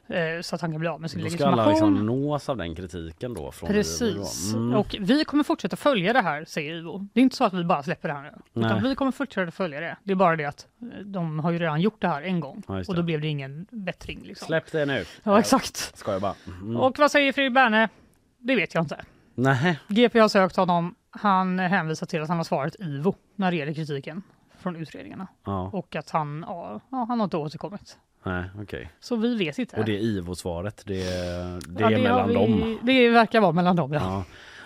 Eh, så att han kan bli av med sin Då ska legitimation. alla liksom nås av den kritiken då från Precis. Mm. Och vi kommer fortsätta följa det här, säger IVO. Det är inte så att vi bara släpper det här nu. Nej. Utan vi kommer fortsätta följa det. Det är bara det att eh, de har ju redan gjort det här en gång. Ja, och då blev det ingen bättring. Liksom. Släpp det nu. Ja, exakt. Ska jag bara. Mm. Och vad säger Fredrik Berne? Det vet jag inte. Nej. GP har sökt honom. Han hänvisar till att han har svarat IVO när det gäller kritiken från utredningarna. Ja. Och att han, ja, han har inte återkommit. Nej, okej. Så vi vet inte. Och det är IVO-svaret. Det, det Ja, är har mellan vi- dem. Det verkar vara mellan dem, ja. Ja.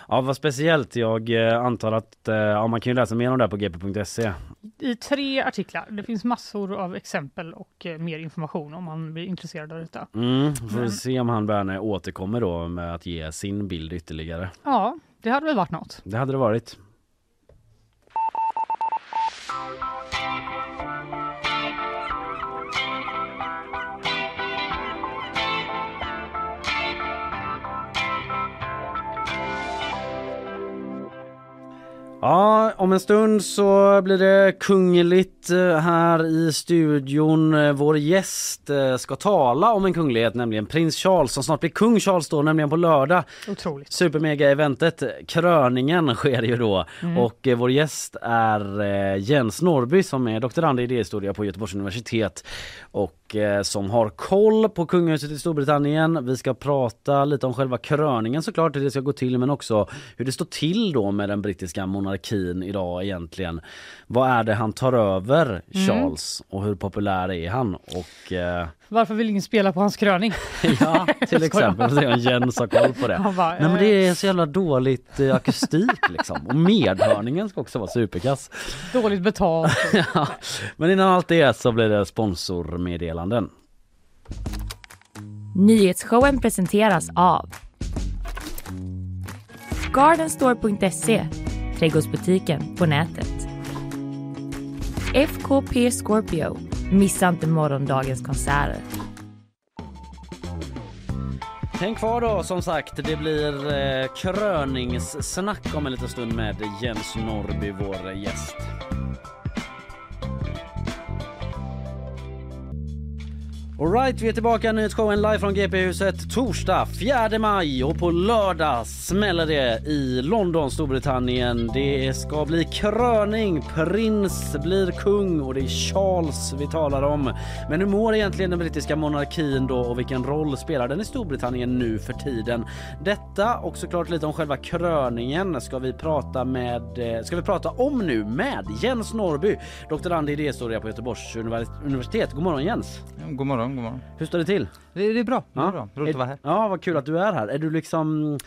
ja, vad speciellt. Jag eh, antar att eh, ja, man kan ju läsa mer om det här på gp.se. I tre artiklar. Det finns massor av exempel och eh, mer information om man blir intresserad av detta. Mm, får vi Men- se om han Berne återkommer då med att ge sin bild ytterligare. Ja, det hade väl varit något. Det hade det varit. Ja, om en stund så blir det kungligt eh, här i studion. Eh, Vår gäst eh, ska tala om en kunglighet, nämligen prins Charles som snart blir kung Charles då, nämligen på lördag. Otroligt. Supermega-eventet, kröningen sker ju då Mm. och vår gäst är Jens Norby som är doktorand i idéhistoria på Göteborgs universitet och som har koll på kungahuset i Storbritannien. Vi ska prata lite om själva kröningen såklart, hur det ska gå till men också hur det står till då med den brittiska monarkin idag egentligen. Vad är det han tar över, Mm. Charles, och hur populär är han? Och eh, Varför vill ingen spela på hans kröning? Ja, till exempel. Se om Jens har koll på det. Bara, Nej men eh. det är så jävla dåligt eh, akustik liksom. Och medhörningen ska också vara superkass. Dåligt betalt. ja. Men innan allt det så blir det sponsormeddelanden. Nyhetsshowen presenteras av Gardenstore.se Trädgårdsbutiken på nätet. FKP Scorpio. Missa inte morgondagens konserter. Häng kvar då som sagt. Det blir eh, kröningssnack om en liten stund med Jens Norby, vår eh, gäst. Alright, vi är tillbaka i nyhetsshowen live från GP-huset torsdag 4 maj och på lördag smäller det i London, Storbritannien. Det ska bli kröning, prins blir kung och det är Charles vi talar om. Men hur mår egentligen den brittiska monarkin då och vilken roll spelar den i Storbritannien nu för tiden? Detta och såklart lite om själva kröningen ska vi prata med, eh, ska vi prata om nu med Jens Norby, doktorand i idéhistoria på Göteborgs universitet. God morgon Jens! God morgon, god morgon. Hur står det till? Det, det är bra, det är Ja. bra. Roligt att vara här. Ja, vad kul att du är här. Är du liksom,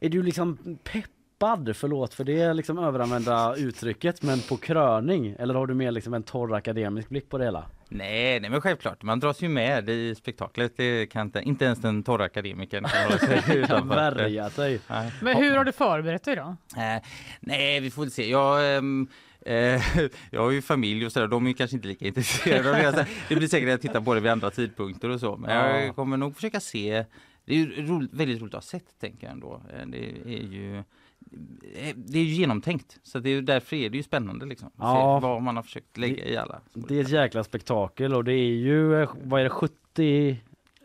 är du liksom peppad, förlåt för det liksom överanvända uttrycket, men på kröning? Eller har du mer liksom en torr akademisk blick på det hela? Nej, nej men självklart, man dras ju med i spektaklet. Det kan inte, inte ens den torra akademikern kan hålla sig utanför. värja sig. Nej. Men hur har du förberett dig då? Eh, nej, vi får väl se. Jag, ehm, eh, jag har ju familj och sådär, de är kanske inte lika intresserade av det. Så Det blir säkert att jag tittar på det vid andra tidpunkter och så. Men Ja. jag kommer nog försöka se. Det är ju roligt, väldigt roligt att ha sett, tänker jag ändå. Eh, Det är ju eh, det är ju genomtänkt, så det är, ju- därför är det ju spännande liksom. Ja. Vad man har försökt lägga i alla. Det är ett jäkla spektakel och det är ju, eh, vad är det, 70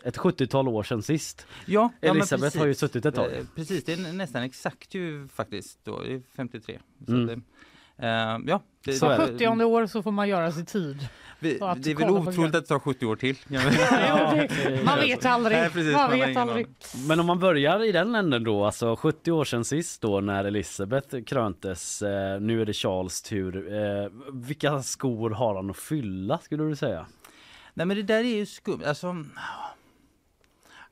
ett 70-tal år sedan sist. Ja, ja, Elisabeth precis. har ju suttit ett tag. Precis, det är nästan exakt ju faktiskt då, det är 53. Så Mm. eh, ja, det, Så det. 70 år så får man göra sig tid. vi, det är väl otroligt att det tar 70 år till. Ja, men- Ja, det- man vet aldrig. Nej, precis, man man vet aldrig. Men om man börjar i den änden då, alltså 70 år sedan sist då när Elisabeth kröntes, eh, nu är det Charles tur. Eh, vilka skor har han att fylla skulle du säga? Nej men det där är ju skumt. Alltså,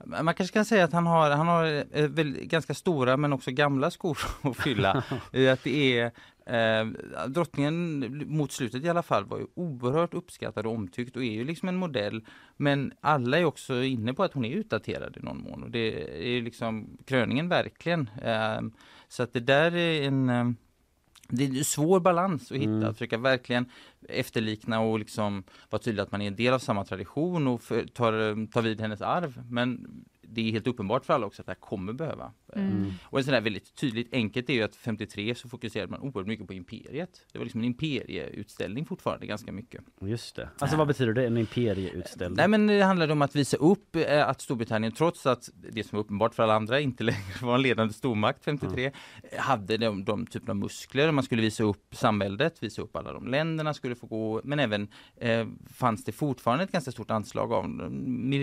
man kanske kan säga att han har, han har eh, väl ganska stora men också gamla skor att fylla. Att det är eh, drottningen mot slutet i alla fall var ju oerhört uppskattad och omtyckt och är ju liksom en modell. Men alla är också inne på att hon är utdaterad i någon mån och det är liksom kröningen verkligen. Eh, så att det där är en eh, det är en svår balans att hitta, Mm. att försöka verkligen efterlikna och liksom vara tydlig att man är en del av samma tradition och för, tar, tar vid hennes arv. Men det är helt uppenbart för alla också att det här kommer behöva. Mm. Och en sån där väldigt tydligt enkelt är ju att 53 så fokuserade man oerhört mycket på imperiet. Det var liksom en imperieutställning fortfarande ganska mycket. Just det. Alltså vad betyder det? En imperieutställning? Nej men det handlade om att visa upp eh, att Storbritannien trots att det som var uppenbart för alla andra inte längre var en ledande stormakt 53 eh, hade de, de typen av muskler. Man skulle visa upp samväldet, visa upp alla de länderna skulle få gå men även eh, fanns det fortfarande ett ganska stort anslag av eh,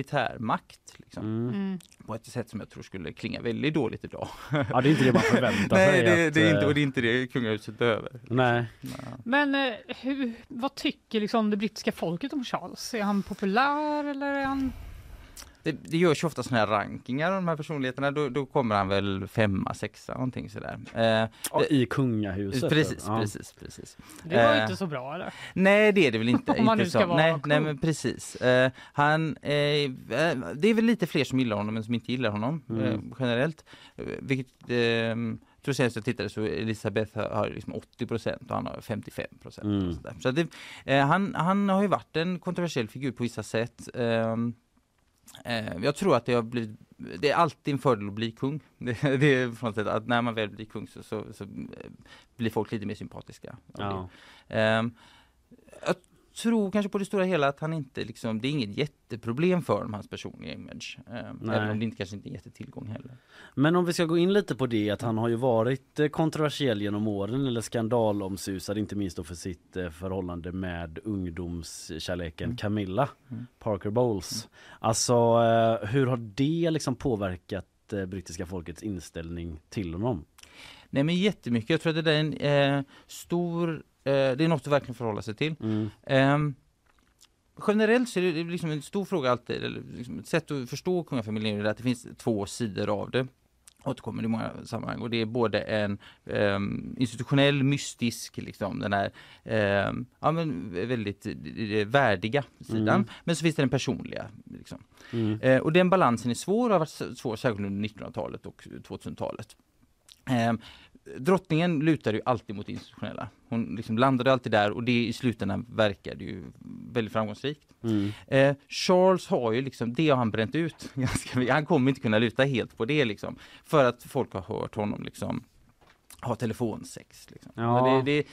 militärmakt. Liksom, Mm. På ett sätt som jag tror skulle klinga väldigt dåligt idag. Ja det är inte det man förväntar Nej sig. det, att, det är inte, eh, och det är inte det kungahuset behöver. Nej. Men eh, hur, vad tycker liksom det brittiska folket om Charles? Är han populär eller är han... Det, det görs ju ofta sådana här rankingar av de här personligheterna, då, då kommer han väl femma, sexa någonting sådär. Eh, Ja, I kungahuset? Precis, ja. precis, precis. Det var Eh, inte så bra eller? Nej det är det väl inte. Om man inte nu ska så. vara nej, cool. nej men precis. Eh, han, eh, eh, det är väl lite fler som gillar honom än som inte gillar honom Mm. eh, generellt. Vilket, eh, jag tror senast jag tittade så Elisabeth har, liksom 80 procent och han har 55 procent. Mm. Så att det, eh, han, han har ju varit en kontroversiell figur på vissa sätt. Ehm, Eh, jag tror att det har blivit, det är alltid en fördel att bli kung. Det, det är från sätt att när man väl blir kung så, så, så eh, blir folk lite mer sympatiska. Ja. Ehm, jag tror kanske på det stora hela att han inte liksom, det är inget jätteproblem för honom, hans personliga image. Nej. även om det inte, kanske inte är jättetillgång heller. Men om vi ska gå in lite på det att han har ju varit eh, kontroversiell genom åren eller skandalomsusad inte minst då för sitt eh, förhållande med ungdomskärleken Camilla Mm. Parker Bowles. Alltså eh, hur har det liksom påverkat eh, brittiska folkets inställning till honom? Nej men jättemycket, jag tror att det där är en eh, stor, eh, det är något att verkligen förhålla sig till. Mm. Ehm, generellt så är det liksom en stor fråga alltid, eller liksom ett sätt att förstå kungafamiljen är att det finns två sidor av det. Återkommer i många sammanhang och det är både en ehm, institutionell, mystisk, liksom den här ehm, ja, men väldigt eh, värdiga sidan. Mm. Men så finns det den personliga. Liksom. Mm. Eh, och den balansen är svår och har varit svår särskilt under 1900-talet och 2000-talet. Eh, drottningen lutade ju alltid mot det institutionella. Hon liksom landade alltid där och det i slutändan verkade ju väldigt framgångsrikt. Mm. Eh, Charles har ju liksom, det har han bränt ut ganska mycket. Han kommer inte kunna luta helt på det liksom. För att folk har hört honom liksom ha telefonsex. Liksom. Ja. Det, det,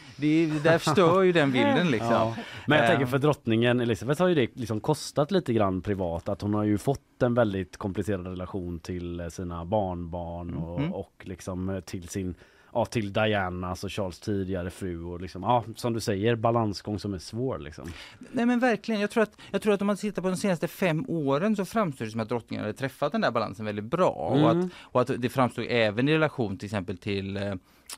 det, där stör ju den bilden liksom. Ja. Men jag Eh, tänker för drottningen Elisabeth har ju det liksom kostat lite grann privat att hon har ju fått en väldigt komplicerad relation till eh, sina barnbarn och, Mhm. och liksom eh, till sin Ja till Diana, alltså Charles tidigare fru och liksom, ja som du säger balansgång som är svår liksom. Nej men verkligen, jag tror, att, jag tror att om man tittar på de senaste fem åren så framstår det som att drottningen hade träffat den där balansen väldigt bra. Och, Mm. att, och att det framstod även i relation till exempel till eh,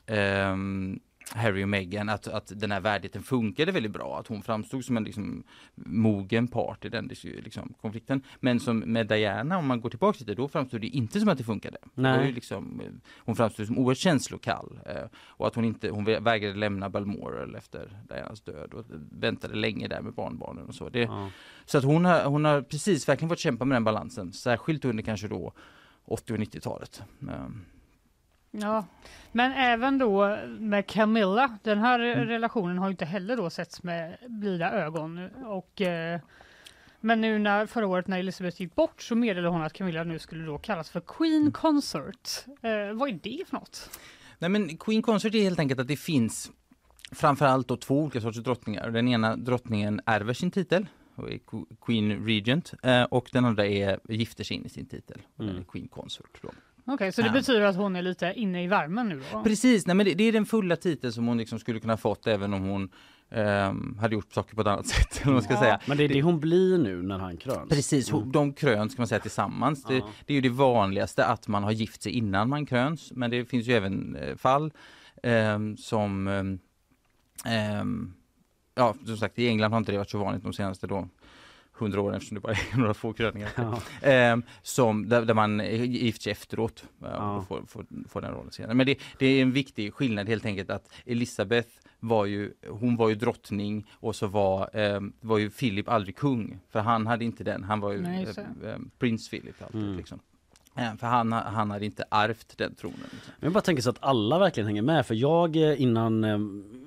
ehm, Harry och Meghan att, att den här värdigheten funkade väldigt bra. Att hon framstod som en liksom, mogen part i den liksom, konflikten. Men som med Diana, om man går tillbaka till det, då framstod det inte som att det funkade. Det Nej. ju liksom, eh, hon framstod som oerhört känslokall. Eh, och att hon inte, hon vägrade lämna Balmoral efter Dianas död och väntade länge där med barnbarnen och så. Det, Ja. så att hon har, hon har precis verkligen fått kämpa med den balansen, särskilt under kanske då 80 och 90-talet. Ehm, Ja, men även då med Camilla, den här Mm. relationen har ju inte heller då setts med blida ögon. Och, eh, men nu när förra året när Elizabeth gick bort så meddelade hon att Camilla nu skulle då kallas för Queen Consort. Eh, vad är det för något? Nej men Queen Consort är helt enkelt att det finns framförallt då två olika sorters drottningar. Den ena drottningen ärver sin titel och är Qu- Queen Regent eh, och den andra är gifter sig in i sin titel. Mm. Queen Consort. Då. Okej, så det Ja. betyder att hon är lite inne i värmen nu då? Precis, nej, men det, det är den fulla titeln som hon liksom skulle kunna fått även om hon ehm, hade gjort saker på ett annat sätt. Eller man ska Ja. säga. Men det är det hon blir nu när han kröns? Precis, Mm. de kröns kan man säga tillsammans. Det, Ja. det är ju det vanligaste att man har gift sig innan man kröns. Men det finns ju även eh, fall ehm, som ehm, Ja, som sagt i England har inte det varit så vanligt de senaste då hundra åren eftersom det bara är några få kröningar. Ja. Ehm, som, där, där man är gift sig efteråt eh, Ja. och får, får, får den rollen senare. Men det, det är en viktig skillnad helt enkelt att Elisabeth var ju, hon var ju drottning och så var, ehm, var ju Philip aldrig kung. För han hade inte den, han var ju Nej, just eh, det. eh, prins Philip alltid Mm. liksom. Eh, För han, han hade inte ärvt den tronen. Men jag bara tänker så att alla verkligen hänger med för jag eh, innan, eh,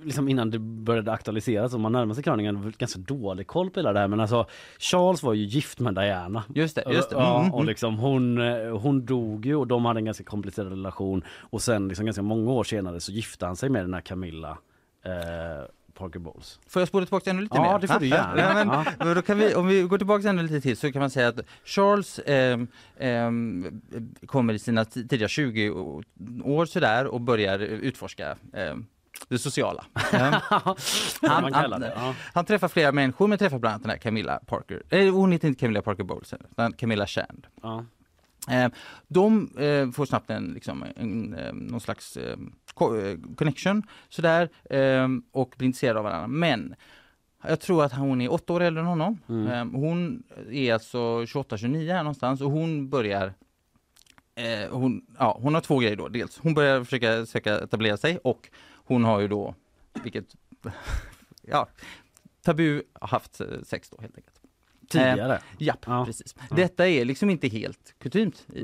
liksom innan det började aktualiseras och man närmade sig kröningen ganska dålig koll på hela det här men alltså Charles var ju gift med Diana. Just det, just det. Ja, Mm, och mm. liksom hon, hon dog ju och de hade en ganska komplicerad relation och sen liksom ganska många år senare så gifte han sig med den här Camilla eh, Parker Bowles. Får jag spola tillbaka ännu lite Ja, mer? det får du gärna. Ja, men, Ja. Då kan vi, om vi går tillbaka ännu lite till så kan man säga att Charles ehm, ehm, kommer i sina ti- tidiga 20 å- år sådär och börjar utforska ehm, det sociala. Han, han, ja. han träffar flera människor men träffar bland annat den här Camilla Parker. Eh, hon heter inte Camilla Parker Bowles utan Camilla Shand. Ja. Eh, de eh, får snabbt en, liksom, en, eh, någon slags co- connection sådär och blir intresserade av varandra. Men jag tror att hon är åtta år äldre än honom. Mm. Hon är alltså 28-29 här någonstans och hon börjar hon, ja, hon har två grejer då. Dels hon börjar försöka söka etablera sig och hon har ju då, vilket, ja, tabu haft sex då helt enkelt. Tidigare? Eh, japp, Ja. precis. Ja. Detta är liksom inte helt kutymt i,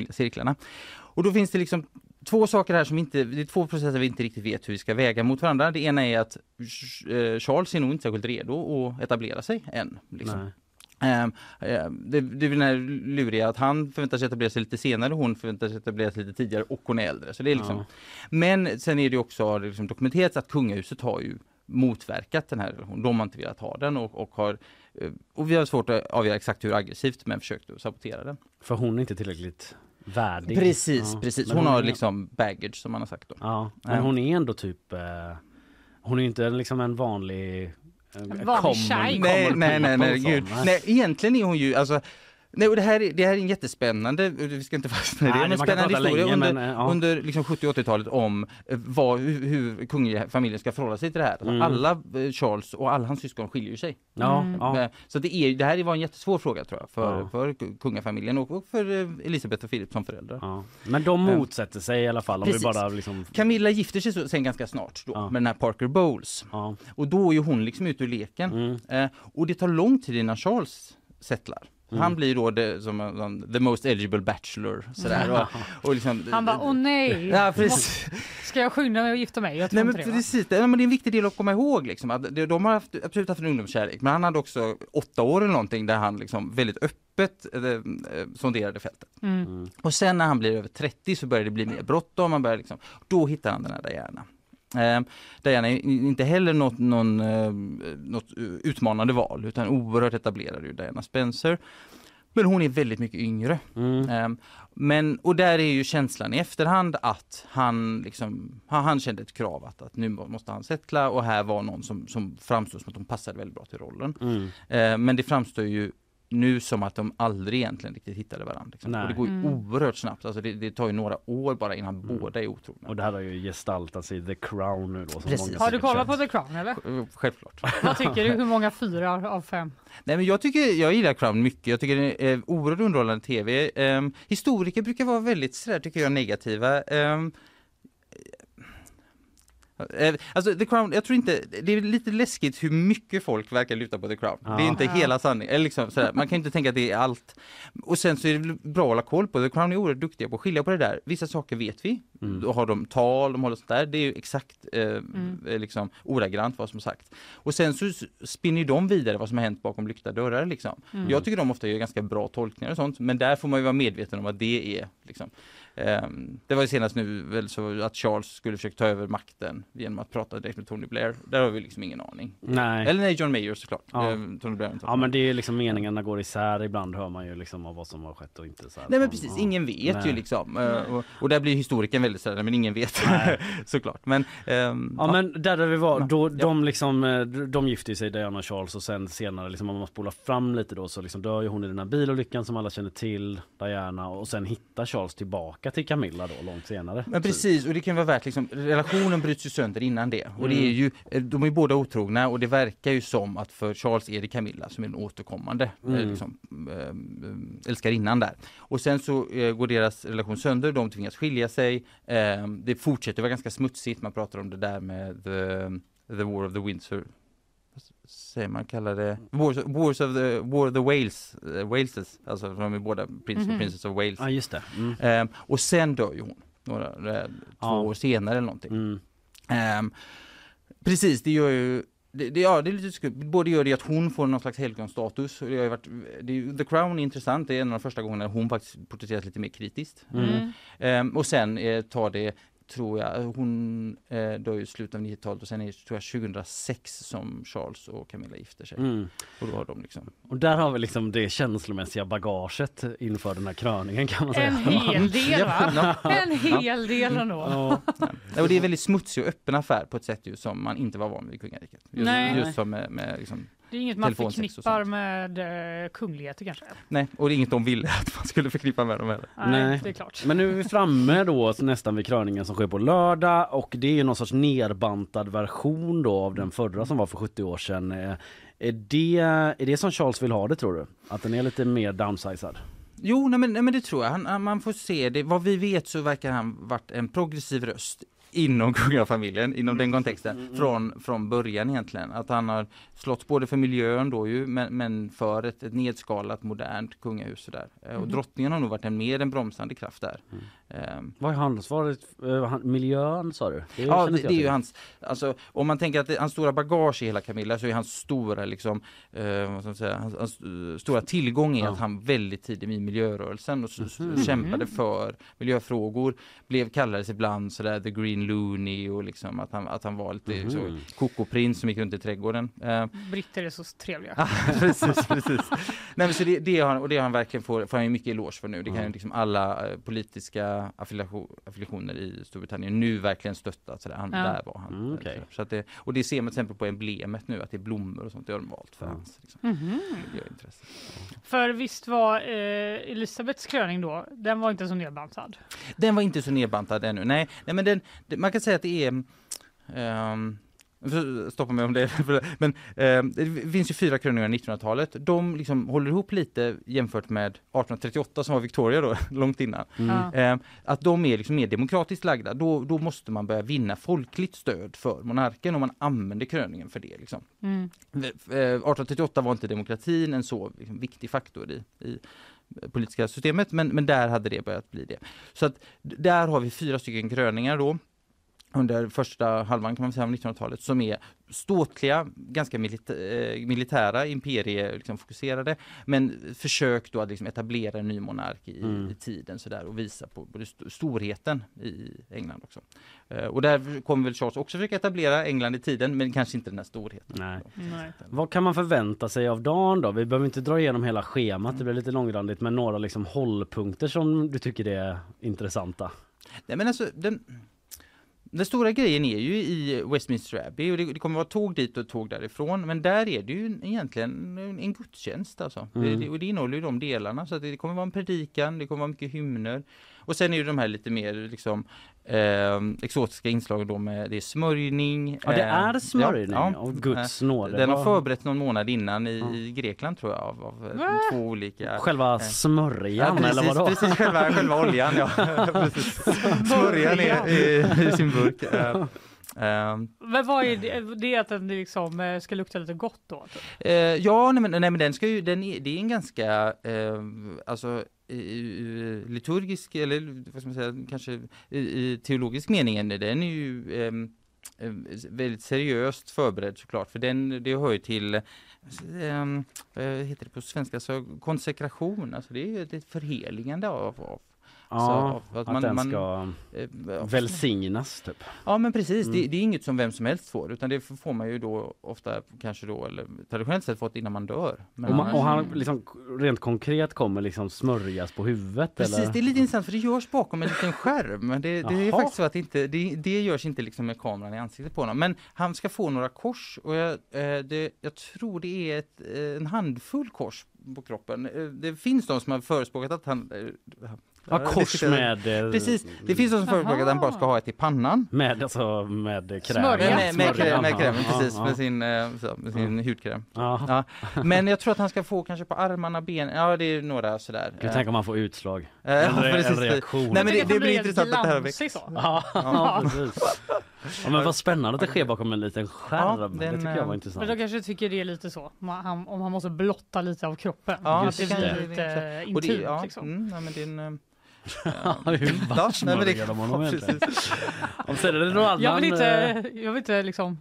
i cirklarna. Och då finns det liksom två saker här som inte, det är två processer vi inte riktigt vet hur vi ska väga mot varandra. Det ena är att eh, Charles är nog inte särskilt redo att etablera sig än. Liksom. Nej. Ehm, ehm, det, det är den här luriga att han förväntar sig etablera sig lite senare, hon förväntar sig etablera sig lite tidigare och hon är äldre. Så det är liksom. Ja. Men sen är det också har det liksom dokumenterats att kungahuset har ju motverkat den här relationen. De har inte velat ha den och, och har eh, och vi har svårt att avgöra exakt hur aggressivt men försökt att sabotera den. För hon är inte tillräckligt värdig. Precis, Ja. precis. Men Hon har liksom baggage som man har sagt då. Ja, men hon är ändå typ eh, Hon är inte liksom en vanlig eh, vanlig common- tjej. Nej, nej, nej, nej, gud. nej, egentligen är hon ju alltså Nej, och det här, är- det här är en jättespännande, vi ska inte fastna i Nej, det, men man kan spännande historia länge, under, men, ja. under liksom 70 och 80-talet om eh, vad, hur, hur kungliga familjen ska förhålla sig till det här. Mm. Alla eh, Charles och alla hans syskon skiljer sig. Mm. ja. Eh, Så det, är, det här var en jättesvår fråga tror jag för, Ja. för kungafamiljen och, och för Elisabeth och Philip som föräldrar. ja. Men de motsätter sig i alla fall om Precis. vi bara liksom Camilla gifter sig sen ganska snart då, Ja. med den här Parker Bowles. Ja, Och då är hon liksom ute ur leken. mm. Och det tar lång tid innan Charles settlar. Mm. Han blir då det, som en- the most eligible bachelor. Sådär, och, och liksom, Han bara, åh nej, Ja, precis. ska jag skynda mig och gifta mig? Jag tror Nej, men inte det. precis, det, men det är en viktig del att komma ihåg. Liksom, att de, de har haft, absolut haft en ungdomskärlek, men han hade också åtta år eller någonting där han liksom väldigt öppet eh, sonderade fältet. Mm. Mm. Och sen när han blir över 30 så börjar det bli mer bråttom, man börjar liksom, då hittar han den här Diana. Eh, Diana är inte heller något, någon, eh, något utmanande val utan oerhört etablerad ju Diana Spencer. Men hon är väldigt mycket yngre. Mm. Eh, men, och där är ju känslan i efterhand att han, liksom, han, kände ett krav att, att nu måste han settla och här var någon som, som framstod som att de passade väldigt bra till rollen. Mm. Eh, men det framstår ju nu som att de aldrig egentligen riktigt hittade varandra. Liksom. Nej. Och det går ju Mm. oerhört snabbt, alltså det, det tar ju några år bara innan Mm. båda är otrogna. Och det här har ju gestaltat sig i The Crown nu då. Som Precis. många Har du kollat på. The Crown eller? Sj- Självklart. Vad tycker du? Hur många fyra av fem? Nej men jag tycker, jag gillar Crown mycket, jag tycker det är oerhört underhållande tv. Ehm, historiker brukar vara väldigt sådär tycker jag negativa. Eh, Alltså The Crown, jag tror inte, det är lite läskigt hur mycket folk verkar luta på The Crown. Ja. Det är inte Ja. hela sanningen, eller liksom sådär. man kan inte tänka att det är allt. Och sen så är det bra att hålla koll på, The Crown är oerhört duktiga på att skilja på det där. Vissa saker vet vi, Mm. då har de tal, de håller sånt där, det är ju exakt eh, eh, liksom ordagrant vad som sagt. Och sen så spinner ju de vidare vad som har hänt bakom lyckta dörrar liksom. Mm. Jag tycker de ofta gör ganska bra tolkningar och sånt, men där får man ju vara medveten om att det är liksom det var ju senast nu väl så att Charles skulle försöka ta över makten genom att prata direkt med Tony Blair. Där har vi liksom ingen aning. Nej. Eller nej, John Mayer såklart. Ja. Ehm, Tony Blair Ja men det är liksom meningarna går isär ibland hör man ju liksom av vad som har skett och inte så. Nej men Ja. precis, ingen vet Nej. ju liksom. Eh, Och, och där blir historikern väldigt sådär, men ingen vet såklart. Men, ehm, Ja men där där vi var, Ja. då, Ja. de liksom, eh, de gifte sig Diana och Charles och sen senare liksom om man spolar fram lite då så liksom dör ju hon i den här bilolyckan som alla känner till, Diana och sen hittar Charles tillbaka till Camilla då långt senare. Men precis, och det kan vara värt liksom, relationen bryts ju sönder innan det. Och det är Mm. ju, eh, de är båda otrogna och det verkar ju som att för Charles är det Camilla som är den återkommande eh, Mm. liksom, äh, älskarinnan där. Och sen så eh, går deras relation sönder, de tvingas skilja sig. Eh, det fortsätter vara ganska smutsigt, man pratar om det där med the, the War of the Windsor säger man kallar det, Wars, Wars of the, War of the Wales, uh, Waleses, alltså de är båda Prince Mhm. och Princess of Wales. Ja just det. Mm. Ehm, och sen dör ju hon, några, eh, två Ja. år senare eller någonting. Mm. Ehm, precis, det gör ju det, det, ja, det är lite skumt. Både gör det att hon får någon slags helgonstatus. Det har ju varit, det, The Crown är intressant, det är en av de första gångerna hon faktiskt porträtteras lite mer kritiskt. Mm. Ehm, och sen eh, tar det, tror jag, hon eh, dör i slutet av 90-talet och sen är det tror jag 2006 som Charles och Camilla gifter sig. Mm. Och då har de liksom Och där har vi liksom det känslomässiga bagaget inför den här kröningen kan man säga. En hel del va? En hel del ändå. Ja. Ja, och det är en väldigt smutsig och öppen affär på ett sätt ju som man inte var van vid i kungariket. Just, Nej. just som med, med liksom, Det är inget man förknippar med eh, kungligheter kanske. nej, och det är inget de ville att man skulle förknippa med dem heller. Nej, Nej. det är klart. Men nu är vi framme då nästan vid kröningen som sker på lördag och det är ju någon sorts nerbantad version då av den förra som var för 70 år sedan. Eh, Är det, är det som Charles vill ha det tror du? Att den är lite mer downsizad? Jo, nej men, nej, men det tror jag. Han, han- man får se det. Vad vi vet så verkar han varit en progressiv röst inom kungafamiljen, inom den kontexten, från, från början egentligen. Att han har slått både för miljön då ju, men, men för ett, ett nedskalat modernt kungahus. Eh, Och drottningen har nog varit en mer en bromsande kraft där. Ehm, Vad är? Eh, han- Miljön sa du? Det Ja, det, det är ju hans, alltså om man tänker att det, hans stora bagage i hela Camilla så är hans stora liksom, eh, vad ska man säga, hans, hans eh, stora tillgång är Ja. att han väldigt tidigt i miljörörelsen och s- s- Mhm. kämpade för miljöfrågor, blev kallades ibland sådär the green loony och liksom att han, att han var lite så, Mhm. kokoprins som gick runt i trädgården. Eh, Britter är så trevliga. Precis, precis. Nej, men så det, det, har han, och det har han verkligen får, får han ju mycket eloge för nu. Det kan ju liksom alla eh, affiliation, affiliationer i Storbritannien nu verkligen stötta. Så där, han, Ja. där var han. Mm, okej. så att det, och det ser man till exempel på emblemet nu, att det är blommor och sånt. Det har de valt för Ja. hans liksom, Mhm. miljöintresse. För visst var eh, Elisabeths kröning då, den var inte så nedbantad? Den var inte så nedbantad ännu. Nej, nej men den, man kan säga att det är för- Stoppa mig om det men ehm, det finns ju fyra kröningar i 1900-talet. De liksom håller ihop lite jämfört med 1838 som var Victoria då, långt innan. Mm. Ehm, att de är liksom mer demokratiskt lagda, då, då måste man börja vinna folkligt stöd för monarken och man använder kröningen för det. Liksom. Mm. Eh, 1838 var inte demokratin en så liksom, viktig faktor i, i politiska systemet, men, men där hade det börjat bli det. Så att där har vi fyra stycken kröningar då under första halvan kan man säga av 1900-talet som är ståtliga, ganska milita- eh, militära, imperie liksom fokuserade, men försök då att liksom etablera en ny monark i, Mm. i tiden sådär och visa på både st- storheten i England också. Eh, och där kommer väl Charles också försöka etablera England i tiden, men kanske inte den här storheten. Nej. Nej. Vad kan man förvänta sig av dagen då? Vi behöver inte dra igenom hela schemat, det blir lite långrandigt, men några liksom hållpunkter som du tycker är intressanta. Nej men alltså den, den stora grejen är ju i Westminster Abbey och det, det kommer vara tåg dit och tåg därifrån men där är det ju egentligen en, en gudstjänst alltså. Mm. Det, det, och det innehåller ju de delarna så att det, kommer vara en predikan, det kommer vara mycket hymner och sen är det de här lite mer liksom eh, exotiska inslagen då med det är smörjning. Ja det eh, är smörjning ja, ja. av Guds nåde. Den har förberetts någon månad innan i, Ja. i Grekland tror jag av, av eh, två olika Själva Ja, smörjan precis, eller vadå? precis själva, själva oljan ja. Smörjan är i, i sin burk. Eh, ehm, Men vad är det? Det är att den liksom eh, ska lukta lite gott då? eh, ja, nej men, nej men den ska ju, den är, det är en ganska, eh, alltså i- liturgisk eller vad ska man säga, kanske i, i teologisk meningen, den är ju ehm, eh, väldigt seriöst förberedd såklart, för den, det hör ju till Um, vad heter det på svenska, så konsekration, alltså det är ju ett förheligande av, av Ja, så, att, att man- den man- ska eh, välsignas typ. Ja men precis, Mm. det, det är inget som vem som helst får utan det får man ju då ofta kanske då eller traditionellt sett fått innan man dör. Men Och, man, och han liksom rent konkret kommer liksom smörjas på huvudet Precis, eller? det är lite intressant för det görs bakom en liten skärm. Men det, det är faktiskt så att det, inte, det, det görs inte liksom med kameran i ansiktet på honom. Men han ska få några kors och jag, eh, det, jag tror det är ett, eh, en handfull kors på kroppen. Eh, Det finns de som har förespråkat att han... eh, Ja, jag kors med, eh, Precis, det finns de som förespråkar att han bara ska ha ett i pannan. med, alltså, med kräm. Smörja. Med, med, kräm, med krämen, Ja, precis, ja, med sin, eh, så, med sin hudkräm. Ja. Ja. Men jag tror att han ska få kanske på armarna, benen, ja det är några sådär. Kan tänka om man får utslag. Eh, En, precis. en reaktion. Nej, men det- det blir intressant att det här så. Ja, Ja. precis. Ja, men vad spännande att det sker bakom en liten skärm. Ja, det den, tycker jag var eh, intressant. Men de kanske tycker det är lite så, han, om han måste blotta lite av kroppen. Ja, Just det blir lite det- intimt det- ja, liksom. mm, nej, men det är en, eh, Hur det- varsmörjade de honom egentligen? precis. Om sen är det någon annan... Jag vill inte, eh, jag vill inte liksom,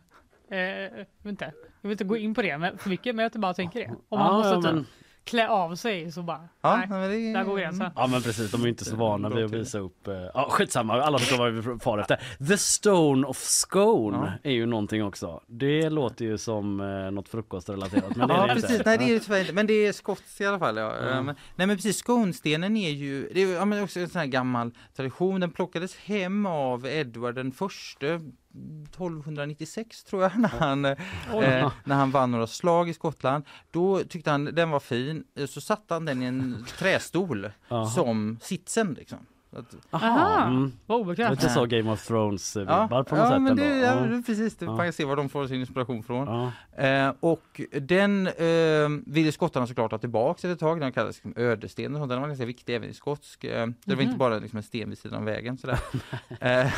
eh, jag, vill inte, jag vill inte gå in på det men för mycket, men jag bara tänker det. Om man ja, måste ja, typ men, klä av sig så bara, Ja, nej, men det är- där går gränsen. ja men precis, de är ju inte så vana vid att visa upp... eh, Ja skitsamma, alla förstår vad vi far efter. The Stone of Scone är ju någonting också. Det låter ju som eh, något frukostrelaterat men det är Ja det inte. precis, nej det är det tyvärr inte, men det är skotskt i alla fall. Ja. Ja. Eh, Men, nej men precis, skonstenen är ju, det är ju ja, men också en sån här gammal tradition, den plockades hem av Edvard den förste 1296 tror jag, när han, eh, eh, när han vann några slag i Skottland. Då tyckte han den var fin, eh, så satte han den i en trästol som sitsen liksom. Aha, Mm. vad Det är obekvämt. lite så Game of Thrones eh, ja, på något ja, sätt men ändå. det, ja, Ja. precis, det, Ja. man kan se var de får sin inspiration från. Ja. Eh, och den eh, ville skottarna såklart ha tillbaka ett tag, den kallades liksom ödesten och sånt, den var ganska viktig även i skotsk. Eh, det var inte bara liksom en sten vid sidan av vägen sådär. eh,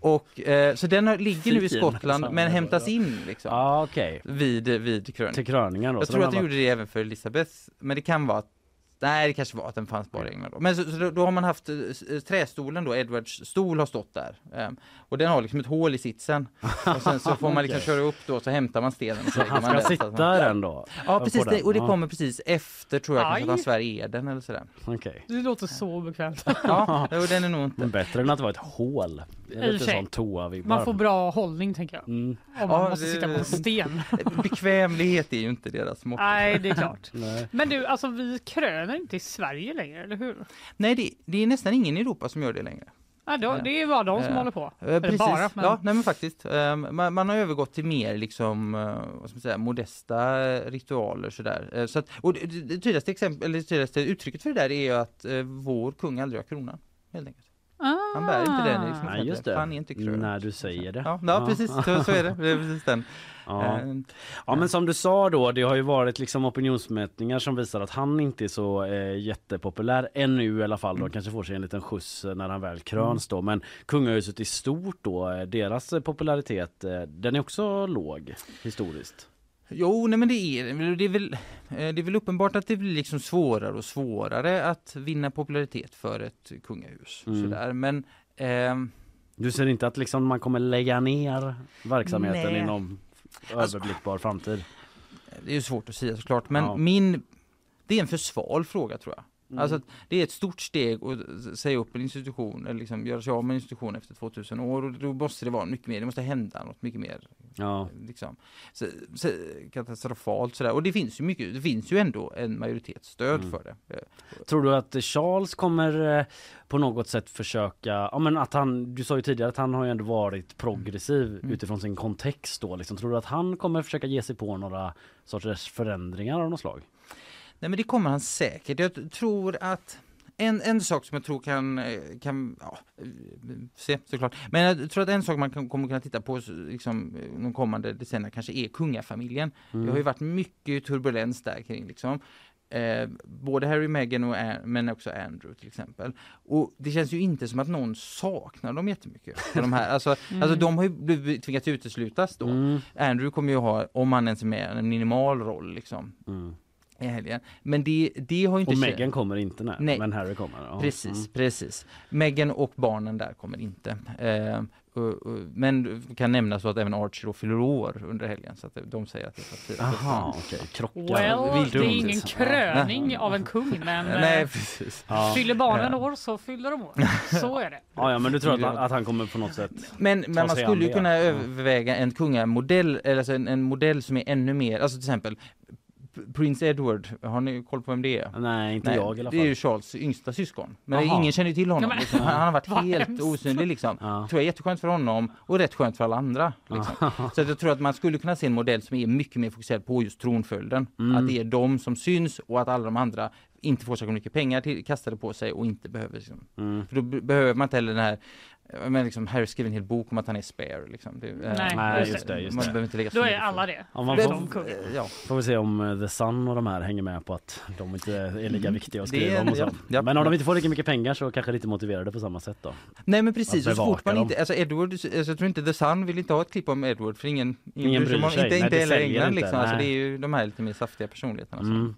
och, eh, så den har, ligger nu i Skottland men hämtas in liksom, Ja okej. vid, vid kröningen. Till kröningen då. Jag Så tror att de gjorde det även för Elisabeth, men det kan vara att Nej, det kanske var att den fanns bara i England. Då. Men så, så då, då har man haft eh, s- trästolen då, Edwards stol har stått där. Ehm, och den har liksom ett hål i sitsen. Och sen så får man liksom köra upp då, så hämtar man stenen. och så lägger Han man ska den, så sitta att man- där ändå? Ja, precis. den. Det, och det kommer precis efter tror jag kanske att han Aj. svär eden eller sådär. Okej. Det låter så obekvämt. Ja, och den är nog inte. Men bättre än att det var ett hål. Det är lite sån toa Man får bra hållning tänker jag. Mm. Om man Ja, måste det- sitta på en sten. Bekvämlighet är ju inte deras motto. Nej, det är klart. Nej. Men du, alltså vi kröner inte i Sverige längre, eller hur? Nej, det, det är nästan ingen i Europa som gör det längre. Ja, då, det är bara de som Eh, håller på. Eh, precis. bara, men... Ja, nej men faktiskt. Eh, man, man har övergått till mer liksom, eh, vad ska man säga, modesta eh, ritualer sådär. Eh, så att, och det, det, tydligaste exempel, eller det tydligaste uttrycket för det där är ju att eh, vår kung aldrig har kronan. Helt enkelt. Han bär inte den liksom, Nej just det. Han är inte krönt. När du säger det. Ja, ja, precis, så, så är det. det är precis den. Ja. Eh, ja men som du sa då, det har ju varit liksom opinionsmätningar som visar att han inte är så eh, jättepopulär ännu i alla fall då. Mm. Kanske får sig en liten skjuts eh, när han väl kröns då. Men kungahuset i stort då, eh, deras popularitet, eh, den är också låg historiskt. Jo, nej men det är det. Är väl, eh, det är väl uppenbart att det blir liksom svårare och svårare att vinna popularitet för ett kungahus. Mm. Sådär. Men ehm, Du ser inte att liksom man kommer lägga ner verksamheten Nej. inom Alltså- överblickbar framtid? Det är ju svårt att säga såklart, men Ja. min det är en för sval fråga tror jag. Mm. Alltså det är ett stort steg att säga upp en institution eller liksom göra sig av med en institution efter 2000 år och då måste det vara mycket mer, det måste hända något mycket mer Ja. liksom, så, så, katastrofalt sådär. Och det finns ju mycket, det finns ju ändå en majoritetsstöd Mm. för det. Eh, Tror du att Charles kommer eh, på något sätt försöka, ja men att han, du sa ju tidigare att han har ju ändå varit progressiv Mm. utifrån sin kontext då liksom. Tror du att han kommer försöka ge sig på några sorters förändringar av något slag? Nej men det kommer han säkert. Jag tror att en, en sak som jag tror kan, eh, kan ja, eh, se såklart. Men jag tror att en sak man kan, kommer kunna titta på liksom, eh, de kommande decennierna kanske är kungafamiljen. Mm. Det har ju varit mycket turbulens där kring liksom. Eh, både Harry, Meghan och An- men också Andrew till exempel. Och det känns ju inte som att någon saknar dem jättemycket. För de, här. Alltså, alltså de har ju blivit tvingats uteslutas då. Mm. Andrew kommer ju ha, om han ens är med, en minimal roll liksom Mm. I helgen. Men det, det har ju inte Och Meghan kommer inte nej, Nej. men Harry kommer. Ja. Precis, Mm. precis. Meghan och barnen där kommer inte. Eh, och, och, men kan nämna så att även Archie då fyller år under helgen så att de säger att det är för tidigt. Jaha, okej. Krockar. Well, det är ingen kröning av en kung, men Nej, eh, precis. Ja. fyller barnen år så fyller de år. Så är det. Ja, ja, men du tror att, han- att han kommer på något sätt? Men, men man skulle ju kunna överväga en kungamodell, eller alltså en, en modell som är ännu mer, alltså till exempel Prince Edward, har ni koll på vem det är? Nej, inte Nej, jag i alla Det fall. är ju Charles yngsta syskon. Men Jaha. ingen känner till honom. Ja, liksom. han, han har varit Vad helt hemskt. osynlig liksom. Ja. tror jag är jätteskönt för honom och rätt skönt för alla andra. Liksom. Så att jag tror att man skulle kunna se en modell som är mycket mer fokuserad på just tronföljden. Mm. Att det är de som syns och att alla de andra inte får så mycket pengar till, kastade på sig och inte behöver liksom. Mm. För då be- behöver man inte heller den här men liksom Harry skriver en hel bok om att han är spare. Liksom. Det, eh, Nej, Nej, just det, just man det. behöver inte lägga Då är alla det. Ja, man får, kungen. Ja. får vi se om eh, The Sun och de här hänger med på att de inte är lika viktiga att Mm. Det skriva är- om och så. ja, ja. Men om de inte får lika mycket pengar så kanske det inte motiverade på samma sätt då. Nej men precis, så fort man inte, alltså Edward, alltså, jag tror inte The Sun vill inte ha ett klipp om Edward för ingen, Ingen bryr sig om bryr sig. Inte, Nej, inte det heller England inte, liksom, alltså, det är ju de här lite mer saftiga personligheterna. Mm.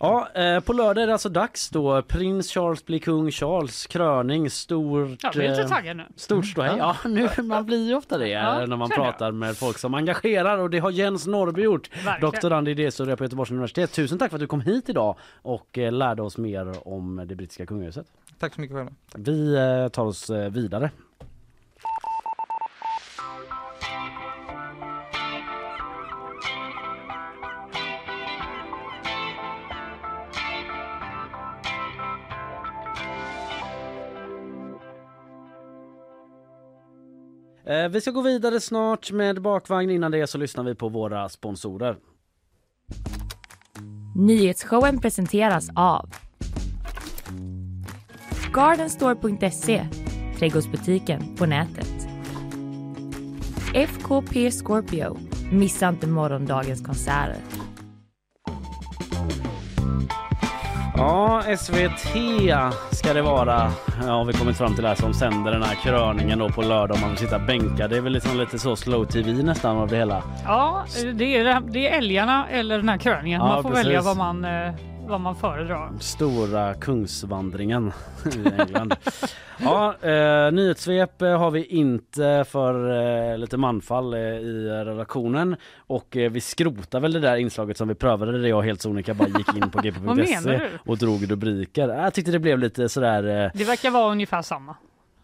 Ja, eh, på lördag är det alltså dags då. Prins Charles blir kung Charles, kröning, stort... Jag blir lite eh, taggad nu. Stort ståhej. Ja, nu, man blir ju ofta det Ja, eh, när man känner jag. pratar med folk som engagerar och det har Jens Norrby gjort. Verkligen. Doktorand i idéhistoria på Göteborgs universitet. Tusen tack för att du kom hit idag och eh, lärde oss mer om det brittiska kungahuset. Tack så mycket själva. Vi eh, tar oss eh, vidare. Eh, vi ska gå vidare snart med bakvagn. Innan det så lyssnar vi på våra sponsorer. Nyhetsshowen presenteras av Gardenstore.se, trädgårdsbutiken på nätet. FKP Scorpio, missa inte morgondagens konserter. Ja, SVT ska det vara. Ja, har vi kommit fram till det här som sänder den här kröningen då på lördag om man vill sitta bänkad. Det är väl liksom lite så slow tv nästan av det hela. Ja, det är, det är älgarna eller den här kröningen. Ja, man får precis. välja vad man, eh, vad man föredrar. Stora kungsvandringen i England. ja, eh, nyhetssvep eh, har vi inte för eh, lite manfall eh, i redaktionen och eh, vi skrotar väl det där inslaget som vi prövade där jag helt sonika bara gick in på gp.se och drog rubriker. Jag tyckte det blev lite sådär eh, Det verkar vara ungefär samma.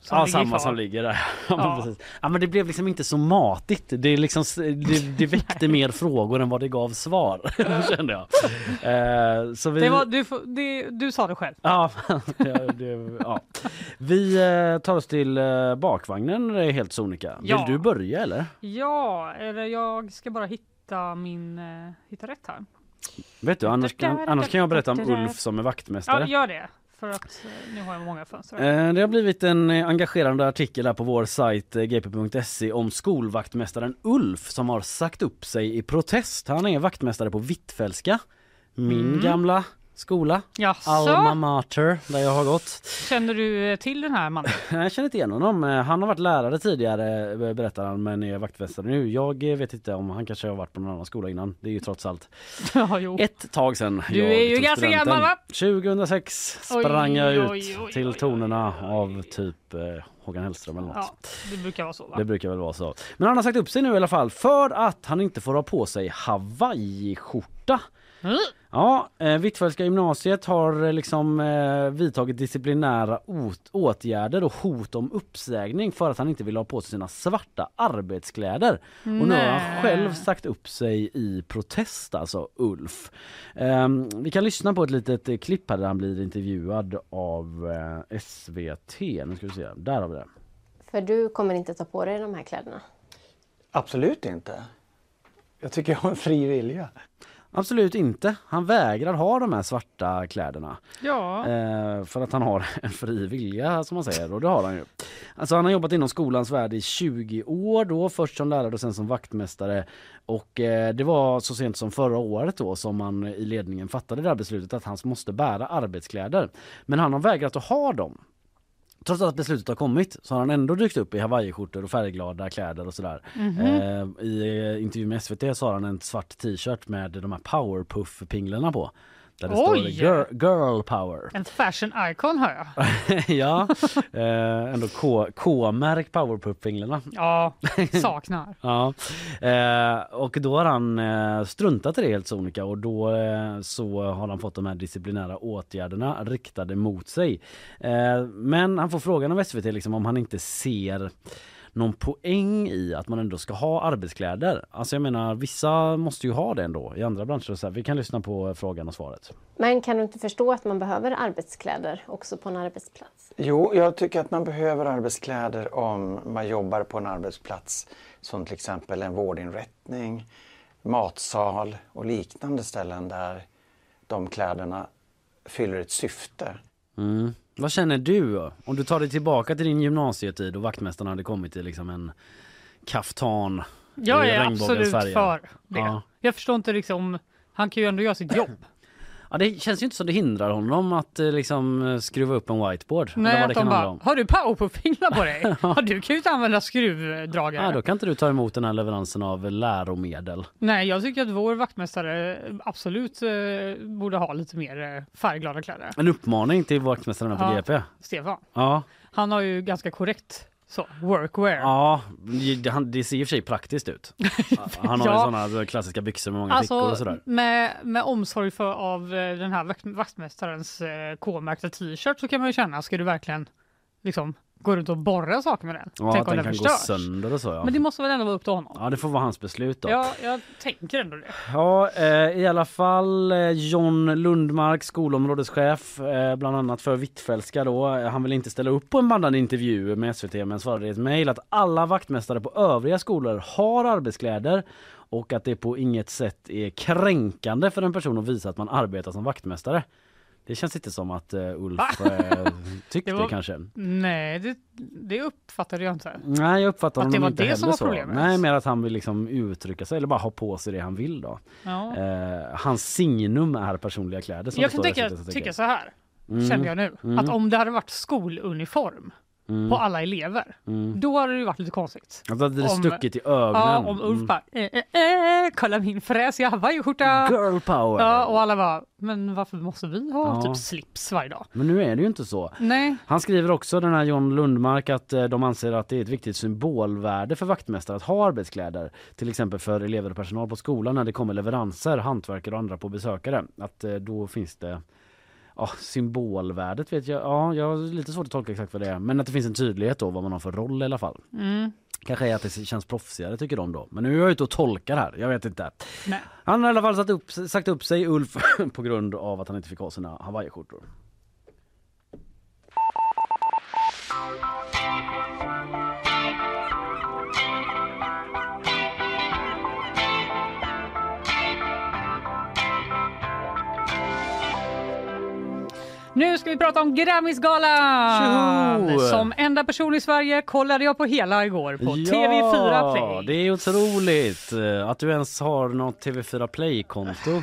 Som ja, samma kvar. som ligger där. Ja, men Ja. men det blev liksom inte så matigt. Det, liksom, det, det väckte mer frågor än vad det gav svar, kände jag. Eh, så vi... Det var, du, det, du sa det själv. Ja, det, ja. Vi eh, tar oss till eh, bakvagnen helt sonika. Vill Ja. du börja eller? Ja, eller jag ska bara hitta min... Eh, hitta rätt här. Vet du, annars annars kan jag berätta om Ulf som är vaktmästare. Ja, gör det. För att eh, nu har jag många fönster. Eh, Det har blivit en eh, engagerande artikel här på vår sajt gp.se om skolvaktmästaren Ulf som har sagt upp sig i protest. Han är vaktmästare på Hvitfeldtska, min Mm. gamla skola. Jaså? Alma Mater, där jag har gått. Känner du eh, till den här mannen? Jag känner inte igen honom. Eh, Han har varit lärare tidigare eh, berättar han men är vaktmästare nu. Jag vet inte om han kanske har varit på någon annan skola innan. Det är ju trots allt ja, jo. ett tag sedan Du jag är ju ganska studenten. gammal, va? 2006 sprang Oj, jag ut oj, oj, till tonerna av typ eh, Håkan Hellström eller något. Ja, det brukar vara så va? Det brukar väl vara så. Men han har sagt upp sig nu i alla fall för att han inte får ha på sig hawaiiskjorta. Ja, eh, Hvitfeldtska gymnasiet har eh, liksom eh, vidtagit disciplinära åtgärder och hot om uppsägning för att han inte vill ha på sig sina svarta arbetskläder. Och nu har han Nej. själv sagt upp sig i protest, alltså Ulf. Ehm, vi kan lyssna på ett litet eh, klipp här där han blir intervjuad av eh, SVT. Nu ska vi se, där har vi det. För du kommer inte ta på dig de här kläderna? Absolut inte. Jag tycker jag har en fri vilja. Absolut inte. Han vägrar ha de här svarta kläderna. Ja. Eh, för att han har en fri vilja som man säger och det har han ju. Alltså han har jobbat inom skolans värld i 20 år då, först som lärare och sen som vaktmästare. Och eh, det var så sent som förra året då som man i ledningen fattade det här beslutet att han måste bära arbetskläder. Men han har vägrat att ha dem. Trots att beslutet har kommit så har han ändå dykt upp i hawaiiskjortor och färgglada kläder och sådär. Mhm. Eh, I eh, intervju med SVT så har han en svart t-shirt med de här powerpuff-pinglarna på. Där det Oj! står girl, girl power. En fashion icon hör jag. ja, eh, ändå K- K-märk powerpuff-pinglarna. Ja, saknar. Ja, eh, och då har han eh, struntat i det helt sonika och då eh, så har han fått de här disciplinära åtgärderna riktade mot sig. Eh, men han får frågan av SVT liksom om han inte ser någon poäng i att man ändå ska ha arbetskläder. Alltså jag menar vissa måste ju ha det ändå i andra branscher. Så här. Vi kan lyssna på frågan och svaret. Men kan du inte förstå att man behöver arbetskläder också på en arbetsplats? Jo, jag tycker att man behöver arbetskläder om man jobbar på en arbetsplats som till exempel en vårdinrättning, matsal och liknande ställen där de kläderna fyller ett syfte. Mm. Vad känner du om du tar dig tillbaka till din gymnasietid och vaktmästaren hade kommit i liksom en kaftan Jag är absolut färger? för det. Ja. Jag förstår inte liksom, han kan ju ändå göra sitt jobb. Ja, det känns ju inte som det hindrar honom att eh, liksom eh, skruva upp en whiteboard. Nej, att kan de bara, har du powerpuff-fingrar på dig? ja, du kan ju inte använda skruvdragare. Ja, då kan inte du ta emot den här leveransen av läromedel. Nej, jag tycker att vår vaktmästare absolut eh, borde ha lite mer eh, färgglada kläder. En uppmaning till vaktmästaren på Ja. GP. Stefan, Ja, han har ju ganska korrekt så, workwear. ja det, han, det ser i och för sig praktiskt ut. Han har ju Ja. sådana klassiska byxor med många fickor och Alltså sådär. med, med omsorg för av eh, den här vakt, vaktmästarens eh, K-märkta t-shirt så kan man ju känna, ska du verkligen liksom gå runt och borra saker med den? Ja, Tänk att om den den kan gå förstörs. sönder och så ja. Men det måste väl ändå vara upp till honom? Ja, det får vara hans beslut då. Ja, jag tänker ändå det. Ja, eh, i alla fall eh, John Lundmark, skolområdeschef, eh, bland annat för Hvitfeldtska då. Eh, Han vill inte ställa upp på en bandad intervju med SVT men svarade i ett mejl att alla vaktmästare på övriga skolor har arbetskläder och att det på inget sätt är kränkande för en person att visa att man arbetar som vaktmästare. Det känns inte som att uh, Ulf eh, tyckte Det var- kanske. Nej, det, det uppfattade jag inte. Nej jag uppfattar Att det honom var inte det heller som var så. problemet? Nej mer att han vill liksom uttrycka sig eller bara ha på sig det han vill då. Ja. Eh, hans signum är personliga kläder. Som Jag det kan så tycka jag. så här, Mm. kände jag nu, Mm. att om det hade varit skoluniform Mm. på alla elever, Mm. då hade det ju varit lite konstigt. Att det hade Om- stuckit i ögonen. Ja, om Ulf Mm. bara, eh, eh, eh, kolla min fräsiga hawaiiskjorta. Girl power. Ja, och alla bara, men varför måste vi ha Ja. typ slips varje dag? Men nu är det ju inte så. Nej. Han skriver också den här John Lundmark att eh, de anser att det är ett viktigt symbolvärde för vaktmästare att ha arbetskläder. Till exempel för elever och personal på skolan när det kommer leveranser, hantverkare och andra på besökare. Att eh, då finns det Ja, symbolvärdet vet jag. Ja, jag har lite svårt att tolka exakt vad det är. Men att det finns en tydlighet då vad man har för roll i alla fall. Mm. Kanske är att det känns proffsigare tycker de då. Men nu är jag ute och tolkar här. Jag vet inte. Nej. Han har i alla fall satt upp, sagt upp sig Ulf på grund av att han inte fick ha sina hawaiiskjortor. Nu ska vi prata om Grammisgalan! Som enda person i Sverige kollade jag på hela igår på TV4 Play. det är otroligt eh, att du ens har något TV4 Play-konto.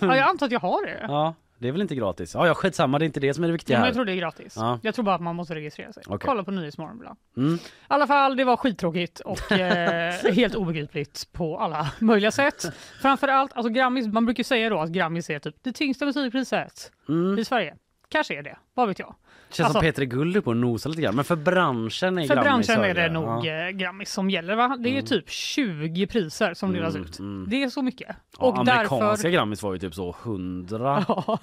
Ja, jag antar att jag har det. ja, det är väl inte gratis? Ja, ja skitsamma, det är inte det som är det viktiga Ja, jag tror det är gratis. Ja. Jag tror bara att man måste registrera sig. Okej. Kolla på Nyhetsmorgon ibland. Mm. I alla fall, det var skittråkigt och eh, helt obegripligt på alla möjliga sätt. Framförallt, alltså Grammis, man brukar säga då att Grammis är typ det tyngsta musikpriset Mm. i Sverige. Kanske är det, vad vet jag. Känns Alltså- som Peter Guld på att nosa lite grann, men för branschen är För Grammis branschen är det högre. nog Ja. eh, Grammis som gäller va? Det är ju typ 20 priser som delas Mm, ut. mm. Det är så mycket. Ja, och amerikanska därför, Grammis var ju typ så 100 000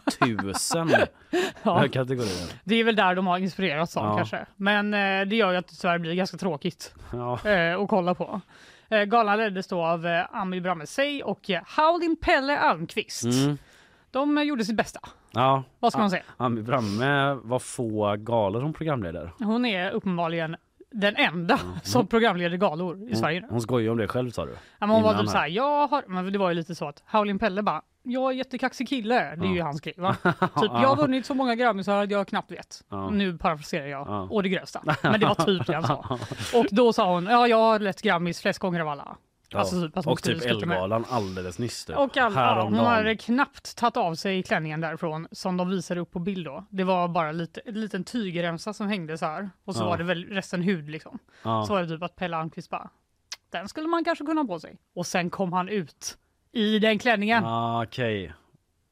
Ja. kategorier. det är väl där de har inspirerats av Ja. kanske. Men eh, det gör ju att det tyvärr blir ganska tråkigt Ja. eh, att kolla på. Eh, galan leddes då av eh, Ami Bramesey och eh, Howlin' Pelle Almqvist. Mm. De eh, gjorde sitt bästa. Ja. Vad ska man säga? Ami Bramme var få galor hon programleder. Hon är uppenbarligen den enda som programleder galor i Sverige nu. Hon, skojar om det själv sa du? Ja, men hon var typ såhär, jag har, men det var ju lite så att Howlin' Pelle bara, jag är jättekaxig kille, det är ju hans grej va? typ, jag har vunnit så många Grammisar att jag knappt vet. Nu parafraserar jag, Ja. å det grövsta. Men det var typ det han sa. Och då sa hon, ja jag har lett Grammis flest gånger av alla. Ja. Alltså typ och typ. Ellegalan alldeles nyss typ. Och all, ja, hon hade knappt tagit av sig klänningen därifrån som de visade upp på bild då. Det var bara lite, en liten tygremsa som hängde så här och så Ja. var det väl resten hud liksom. Så var det typ att Pelle Almqvist bara, den skulle man kanske kunna ha på sig. Och sen kom han ut i den klänningen. Ah, Okej.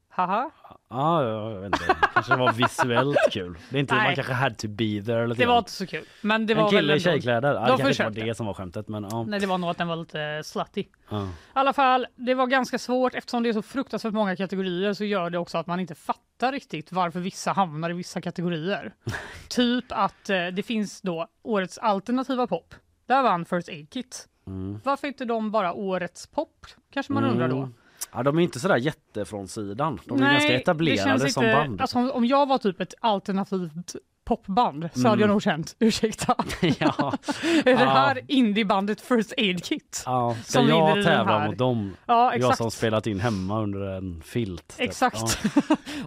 Haha. Ja, jag vet inte. Kanske det var visuellt kul. Det är inte, Nej. man kanske had to be there. Lite Det var inte så kul. Men det en var väl kille i tjejkläder. De det kanske inte var det som var skämtet men ja. Nej, det var nog att den var lite slutty. ja. I alla fall, det var ganska svårt eftersom det är så fruktansvärt många kategorier så gör det också att man inte fattar riktigt varför vissa hamnar i vissa kategorier. typ att eh, det finns då årets alternativa pop. Där vann First Aid Kit. Mm. Varför inte de bara årets pop? Kanske man undrar då. Mm. Ja, de är inte sådär jätte från sidan. De är Nej, ganska det etablerade som inte- band. Alltså, om- jag var typ ett alternativt popband så Mm. hade jag nog känt, ursäkta, ja. är det Ja. här indiebandet First Aid Kit? Ja, ska som jag tävla mot dem? Ja, Jag exakt. som spelat in hemma under en filt. typ. Exakt.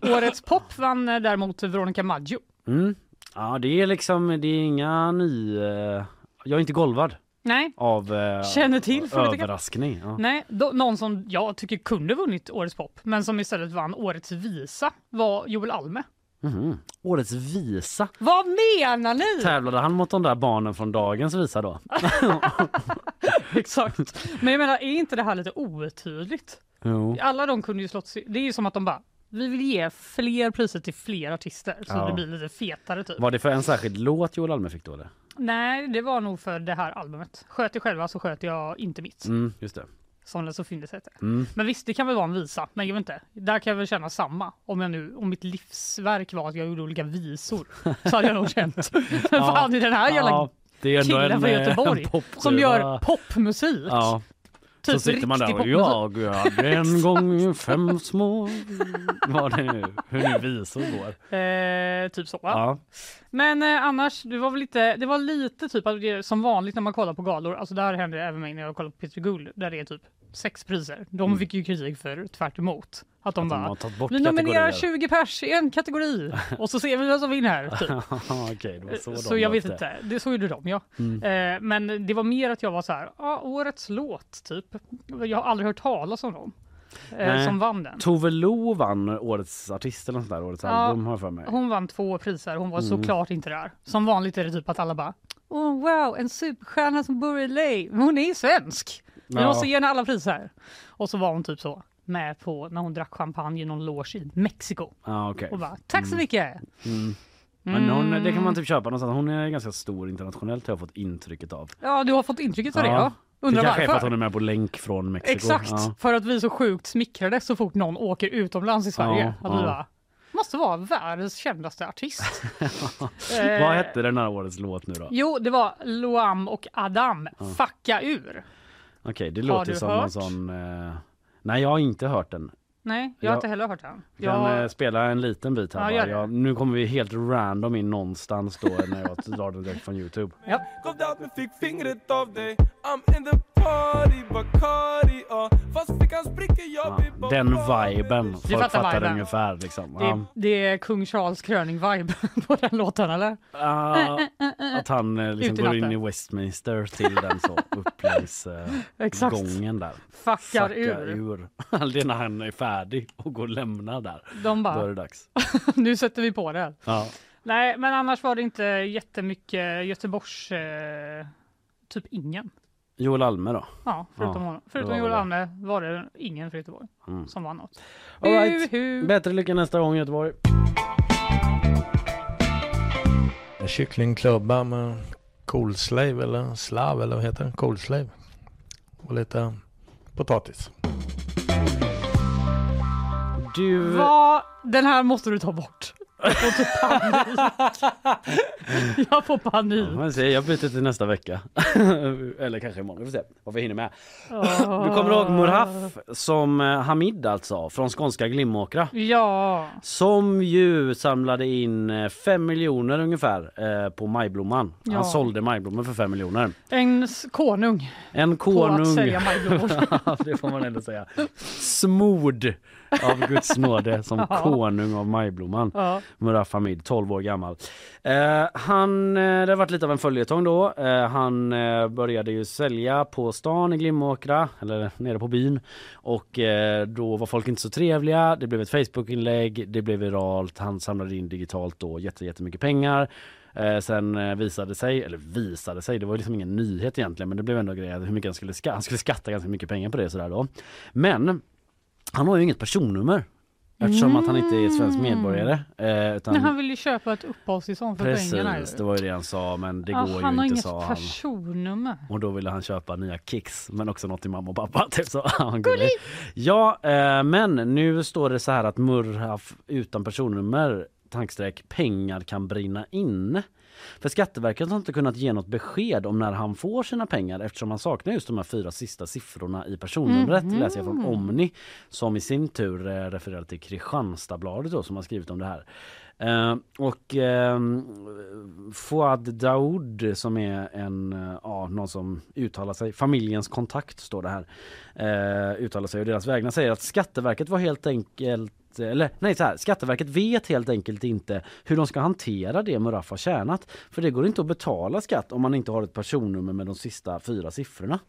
Ja. Årets pop vann eh, däremot Veronica Maggio. Mm. Ja det är liksom, det är inga ny... eh, Jag är inte golvad Nej, av eh, Känner till överraskning. Ja. Nej, då, någon som jag tycker kunde vunnit Årets pop, men som istället vann Årets visa var Joel Alme. Mhm. Årets visa. Vad menar ni? Tävlade han mot de där barnen från dagens visa då? Exakt. Men jag menar, är inte det här lite otydligt? Jo. Alla de kunde ju slått sig. Det är ju som att de bara, vi vill ge fler priser till fler artister så Ja. det blir lite fetare typ. Var det för en särskild låt Joel Alme fick då eller? Nej, det var nog för det här albumet. Sköt jag själva så sköt jag inte mitt. Mm, just det. Som det så fint heter. Mm. Men visst, det kan väl vara en visa. Men jag vet inte. Där kan jag väl känna samma. Om jag nu, om mitt livsverk var att jag gjorde olika visor. Så hade jag nog känt. Men Ja. fan är den här jävla Ja, det är killen en, från eh, Göteborg en som gör popmusik. Ja. Så Typ sitter man där och popmusik. jag hade en gång fem små... Vad det nu, hur nu visor går. Eh, typ så. Ja. Men eh, annars, det var väl lite, det var lite typ att det, som vanligt när man kollar på galor. Alltså det här händer även mig när jag kollar på Peter Guld där det är typ sex priser. De Mm. fick ju kritik för tvärt emot. Att de Att de bara, tagit bort vi nominerar kategorier." 20 pers i en kategori och så ser vi vem som vinner. Typ. Okej, var så, Så, de jag vet inte, det, så gjorde de ja. Mm. Eh, men det var mer att jag var så här, ah, årets låt typ. Jag har aldrig hört talas om dem. Eh, Nej. som vann den. Tove Lo vann årets artist eller något där, årets Ja, album har för mig. Hon vann två priser, hon var Mm. såklart inte där. Som vanligt är det typ att alla bara Oh wow, en superstjärna som bor i LA. Men hon är ju svensk. Vi Ja. måste ge henne alla priser. Och så var hon typ så med på när hon drack champagne i någon loge i Mexiko. Ja, okej. Och bara tack så mycket. Mm. Men hon, Mm. det kan man typ köpa någonstans. Hon är ganska stor internationellt har jag fått intrycket av. Ja, du har fått intrycket av det ja. Det Undrar kanske är för att varför. hon är med på länk från Mexiko. Exakt, Ja. för att vi är så sjukt smickrade så fort någon åker utomlands i Sverige. Ja, att vi ja. bara, måste vara världens kändaste artist. Vad hette den här årets låt nu då? Jo, det var Loam och Adam, Ja. Fucka ur. Okej, det Har låter du som en hört? sån... Eh... Nej, jag har inte hört den. Nej, jag har Ja. inte heller hört den. Jag kan Jag- eh, spela en liten bit här Ja, bara. gör det. Jag, nu kommer vi helt random in någonstans då när jag drar den direkt från Youtube. Ja. Gav allt men fick fingret av dig I'm in the party, Bacardi uh. Fast fickan spricker, jag blir bara Den viben. Folk fattar fattar viben. ungefär liksom. Det, Ja. det är kung Charles kröning-vibe på den låten eller? Ah, att han eh, liksom går in i Westminster till den så uppläggsgången där. Fuckar Fucka ur. ur. Det är när han är färdig och går och lämnar där. De Då är bara, det dags. nu sätter vi på det. Ja. Nej, men annars var det inte jättemycket Göteborgs... Eh, typ ingen. Joel Alme då? Ja, förutom, Ja, honom. förutom var Joel Alme var det ingen för Göteborg Mm. som vann något. All right. Uhu. Bättre lycka nästa gång Göteborg. En kycklingklubba med coolslave eller slav eller vad heter det? Coolslave. Och lite potatis. Du... Vad? Den här måste du ta bort. Jag får typ panik. Jag får panik. Ja, se, jag byter till nästa vecka. Eller kanske imorgon, vi får se vad vi hinner med. Åh. Du kommer ihåg Murhaf som eh, Hamid alltså, från skånska Glimåkra. Ja. Som ju samlade in 5 miljoner ungefär eh, på majblomman. Ja. Han sålde majblommor för 5 miljoner. En konung. En På konung. att sälja majblommor. Det får man ändå säga. Smord av Guds nåde som Ja. konung av majblomman. Ja. Muraf Hamid, 12 år gammal. Eh, han, eh, det har varit lite av en följetong då. Eh, han eh, började ju sälja på stan i Glimåkra, eller nere på byn. Och eh, då var folk inte så trevliga. Det blev ett Facebookinlägg, det blev viralt. Han samlade in digitalt då jätte, jättemycket pengar. Eh, sen visade sig, eller visade sig, det var liksom ingen nyhet egentligen men det blev ändå grejer hur mycket han skulle. Han skulle skatta ganska mycket pengar på det sådär då. Men han har ju inget personnummer. Eftersom att han inte är svensk medborgare. Eh, utan Men han vill ju köpa ett uppehållstillstånd för pengarna. ju. Precis, det var ju det han sa men det Ja, går han ju har inte inget sa han. personnummer. Och då ville han köpa nya kicks men också något till mamma och pappa. Typ så. Han gullig. Ja eh, men nu står det så här att Murhaf utan personnummer tankstreck pengar kan brinna inne. För Skatteverket har inte kunnat ge något besked om när han får sina pengar eftersom han saknar just de här fyra sista siffrorna i personnumret Mhm. läser jag från Omni som i sin tur eh, refererar till Kristianstadsbladet då, som har skrivit om det här. Eh, och eh, Fouad Daoud som är en, eh, ja, någon som uttalar sig, familjens kontakt står det här, eh, uttalar sig och deras vägnar säger att Skatteverket var helt enkelt Skatteverket, eller nej så här, Skatteverket vet helt enkelt inte hur de ska hantera det Muraf har tjänat. För det går inte att betala skatt om man inte har ett personnummer med de sista fyra siffrorna.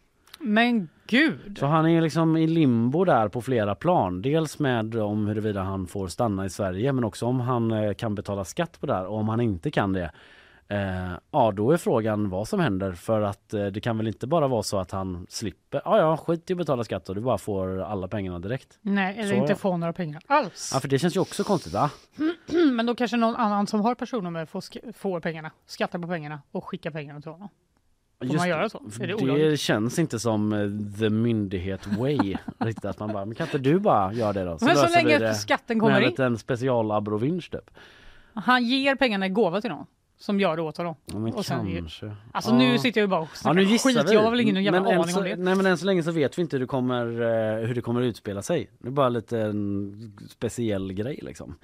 Men gud! Så han är liksom i limbo där på flera plan. Dels med om huruvida han får stanna i Sverige men också om han eh, kan betala skatt på det här och om han inte kan det. Eh, ja då är frågan vad som händer för att eh, det kan väl inte bara vara så att han slipper, ja ja skit i att betala skatt och du bara får alla pengarna direkt. Nej, eller Så- inte få några pengar alls. Ja för det känns ju också konstigt va? Men då kanske någon annan som har personnummer får, får pengarna, skattar på pengarna och skickar pengarna till honom. Får Just man göra så? det, Är det det känns inte som eh, the myndighet way. riktigt att man bara, men kan inte du bara göra det då? Men så löser vi länge skatten kommer med in. en liten specialabrovinch typ. Han ger pengarna i gåva till någon som gör det åt honom. Ja, men Och sen kanske. Alltså Ja. nu sitter jag ju bara och Ja, nu gissar skit. vi. Jag har väl ingen jävla men aning så, om det. Nej men än så länge så vet vi inte hur det kommer, eh, hur det kommer utspela sig. Det är bara lite en speciell grej liksom.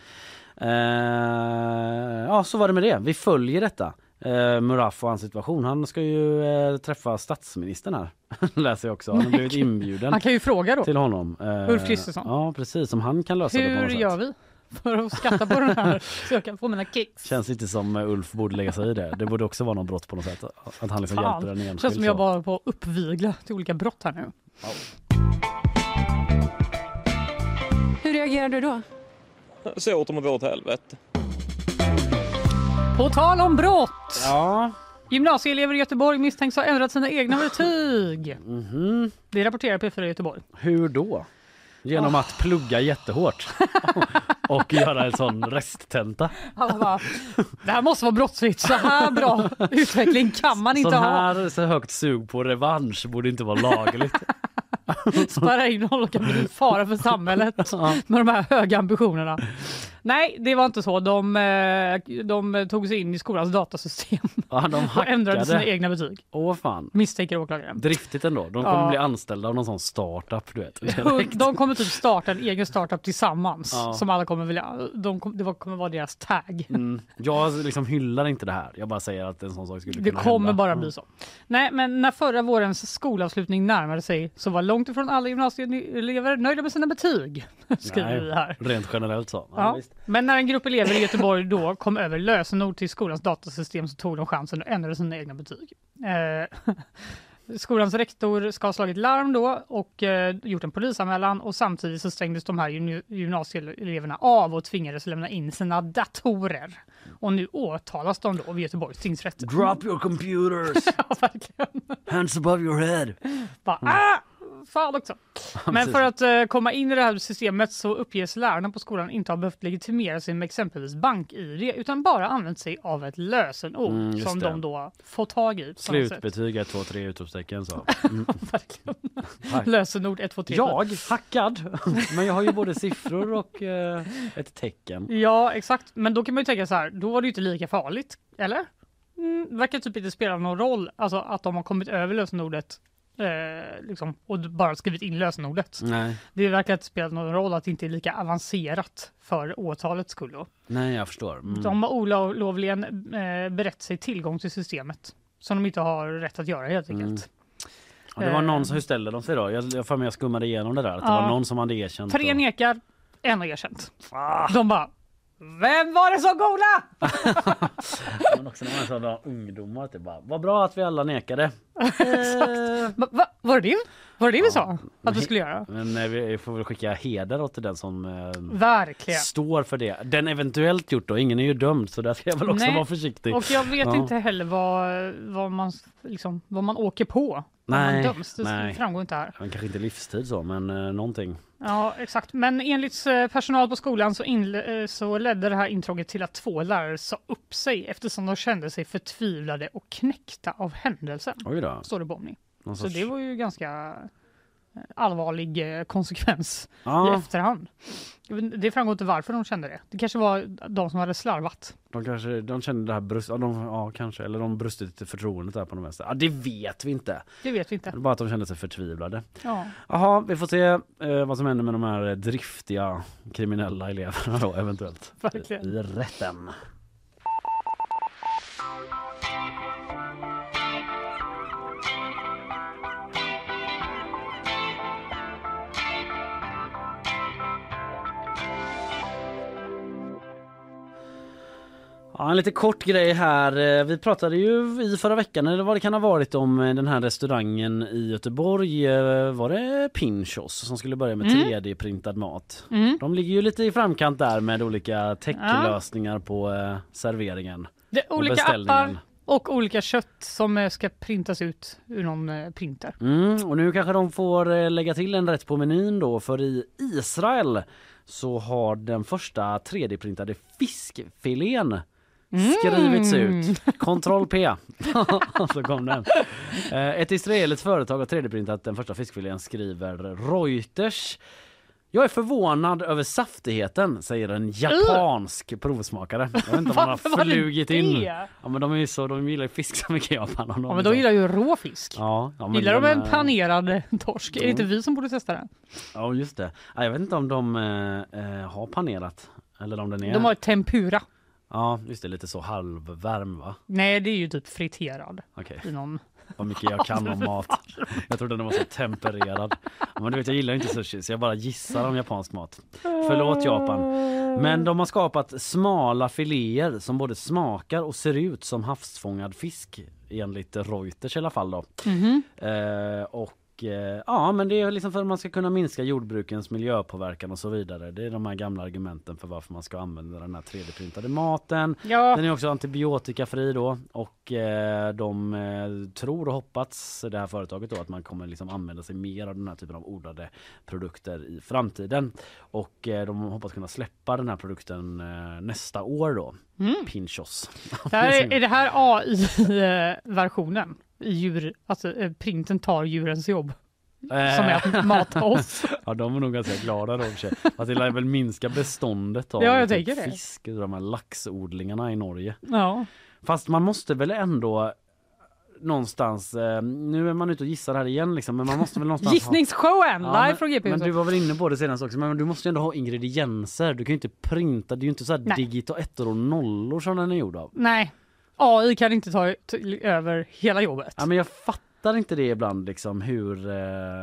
Eh, ja så var det med det. Vi följer detta. Uh, Muraf och hans situation. Han ska ju eh, träffa statsministern här. Läser jag också. Han har blivit inbjuden. Han kan ju fråga då. Till honom. Eh, Ulf Kristersson. Ja precis, om han kan lösa det på Hur något sätt. gör vi för att skatta på den här så jag kan få mina kicks? Känns inte som eh, Ulf borde lägga sig i det. Det borde också vara något brott på något sätt. Att han liksom hjälper en Fan. enskild. Känns som jag bara på att uppvigla till olika brott här nu. Hur reagerar du då? Så åt dem att gå åt helvete. På tal om brott! Ja. Gymnasieelever i Göteborg misstänks ha ändrat sina egna betyg. Mhm. Det rapporterar P4 Göteborg. Hur då? Genom Ah. att plugga jättehårt och göra en sån resttenta. Han bara, det här måste vara brottsligt. Så här bra utveckling kan man inte Sån ha. här så högt sug på revansch borde inte vara lagligt. Spärra in honom och kan bli fara för samhället med de här höga ambitionerna. Nej, det var inte så. De, eh, de tog sig in i skolans datasystem Ja, de och ändrade hackade. sina egna betyg. Åh fan. Misstänker åklagaren. Driftigt ändå. De kommer Ja. bli anställda av någon sån startup du vet. De kommer typ starta en egen startup tillsammans Ja. som alla kommer vilja. De, det kommer vara deras tag. Mm. Jag liksom hyllar inte det här. Jag bara säger att en sån sak skulle Det kunna kommer hända. bara bli så. Nej, men när förra vårens skolavslutning närmade sig så var långt ifrån alla gymnasieelever nöjda med sina betyg. Skriver Nej, vi här. Rent generellt så. Ja, Ja. Men när en grupp elever i Göteborg då kom över lösenord till skolans datasystem så tog de chansen att ändra sina egna betyg. Eh, Skolans rektor ska ha slagit larm då och eh, gjort en polisanmälan och samtidigt så stängdes de här gymna- gymnasieeleverna av och tvingades lämna in sina datorer. Och nu åtalas de då vid Göteborgs tingsrätt. Drop your computers! Hands above your head! Bara, ah! Fan också. Men för att eh, komma in i det här systemet så uppges lärarna på skolan inte ha behövt legitimera sig med exempelvis bank-id utan bara använt sig av ett lösenord Mm, som det. de då får tag i. Slutbetyg 1, 2, 3 utropstecken så. Mm. Lösenord 1, 2, 3. Jag? Hackad? Men jag har ju både siffror och eh, ett tecken. Ja, exakt. Men då kan man ju tänka så här, då var det ju inte lika farligt, eller? Mm, verkar typ inte spela någon roll, alltså att de har kommit över lösenordet eh, liksom, och bara skrivit in lösenordet. Nej. Det verkar inte spela någon roll att det inte är lika avancerat för åtalets skull. Då. Nej, jag förstår. Mm. De har olovligen eh, berett sig tillgång till systemet som de inte har rätt att göra helt enkelt. Mm. Ja, det var Eh, någon som, hur ställde de sig då? Jag, jag får mig jag skummade igenom det där. Att det Ja. var någon som hade erkänt. Tre och- nekar, en har erkänt. De bara, vem var det som gola? Men också när man är sådana ungdomar. Typ bara, vad bra att vi alla nekade. Va, va, var det det? Var det det vi sa att vi skulle göra? Men eh, vi får väl skicka heder åt den som eh, Verkligen. står för det. Den eventuellt gjort då. Ingen är ju dömd så där ska jag väl också Nej, vara försiktig. Och jag vet Ja. inte heller vad, vad, man, liksom, vad man åker på. Nej, man döms. Det nej. framgår inte här. Men kanske inte livstid så men eh, någonting. Ja, exakt. Men enligt eh, personal på skolan så, eh, så ledde det här intrånget till att två lärare sa upp sig eftersom de kände sig förtvivlade och knäckta av händelsen. Oj då. Står det på. Någon Så sorts- det var ju ganska allvarlig eh, konsekvens Ja. i efterhand. Det framgår inte varför de kände det. Det kanske var de som hade slarvat. De kanske de kände det här brust, ja, de, ja kanske, eller de brustit förtroendet där på något vänster. Ja det vet vi inte. Det vet vi inte. Bara att de kände sig förtvivlade. Ja. Jaha, vi får se eh, vad som händer med de här eh, driftiga kriminella eleverna då eventuellt. Verkligen. I rätten. Ja, en lite kort grej här. Eh, Vi pratade ju i förra veckan, eller vad det kan ha varit, om eh, den här restaurangen i Göteborg. Eh, Var det Pinchos som skulle börja med Mm. 3D-printad mat? Mm. De ligger ju lite i framkant där med olika techlösningar på eh, serveringen. Det olika appar och olika kött som ska printas ut ur någon printer. Mm, och nu kanske de får lägga till en rätt på menyn då för i Israel så har den första 3D-printade fiskfilén skrivits Mm. ut. Kontroll P. så kom den. Eh, Ett israeliskt företag har 3D-printat den första fiskfilén skriver Reuters. Jag är förvånad över saftigheten, säger en japansk provsmakare. Jag vet inte om han har flugit in. Ja men de är så, de gillar ju fisk så mycket i Japan. Och Ja, men de gillar ju rå fisk. Ja, ja, men Gillar de en eh, panerad torsk? Är det Mm. inte vi som borde testa den? Ja just det. Ja, Jag vet inte om de eh, har panerat. Eller om den är... De har tempura. Ja just det, lite så halvvärm va? Nej, det är ju typ friterad. Okej. I någon... Vad mycket jag kan om mat. Jag trodde den var så tempererad. Men du vet jag gillar ju inte sushi så jag bara gissar om japansk mat. Förlåt Japan. Men de har skapat smala filéer som både smakar och ser ut som havsfångad fisk enligt Reuters i alla fall då. Mhm. Eh, och eh, ja men det är liksom för att man ska kunna minska jordbrukens miljöpåverkan och så vidare. Det är de här gamla argumenten för varför man ska använda den här 3D-printade maten. Ja. Den är också antibiotikafri då och eh, de eh, tror och hoppas det här företaget då att man kommer liksom använda sig mer av den här typen av odlade produkter i framtiden. Och eh, de hoppas kunna släppa den här produkten eh, nästa år då. Mm. Pinchos. Det här är, är det här AI-versionen? Djur, alltså eh, printen tar djurens jobb. Som är att mata oss. ja, de är nog ganska glada för sig. Att det lär väl minska beståndet av Ja, jag typ tänker fisk, de här laxodlingarna i Norge. Ja. Fast man måste väl ändå någonstans, eh, nu är man ute och gissar här igen liksom, men man måste väl någonstans ha- Gissningsshowen Ja, live men, från GP. men du var väl inne på det senast också, men du måste ju ändå ha ingredienser. Du kan ju inte printa, det är ju inte så här Nej. digit och ettor och nollor som den är gjord av. Nej, AI kan inte ta över hela jobbet. Ja, men jag fattar inte det ibland liksom hur... Eh...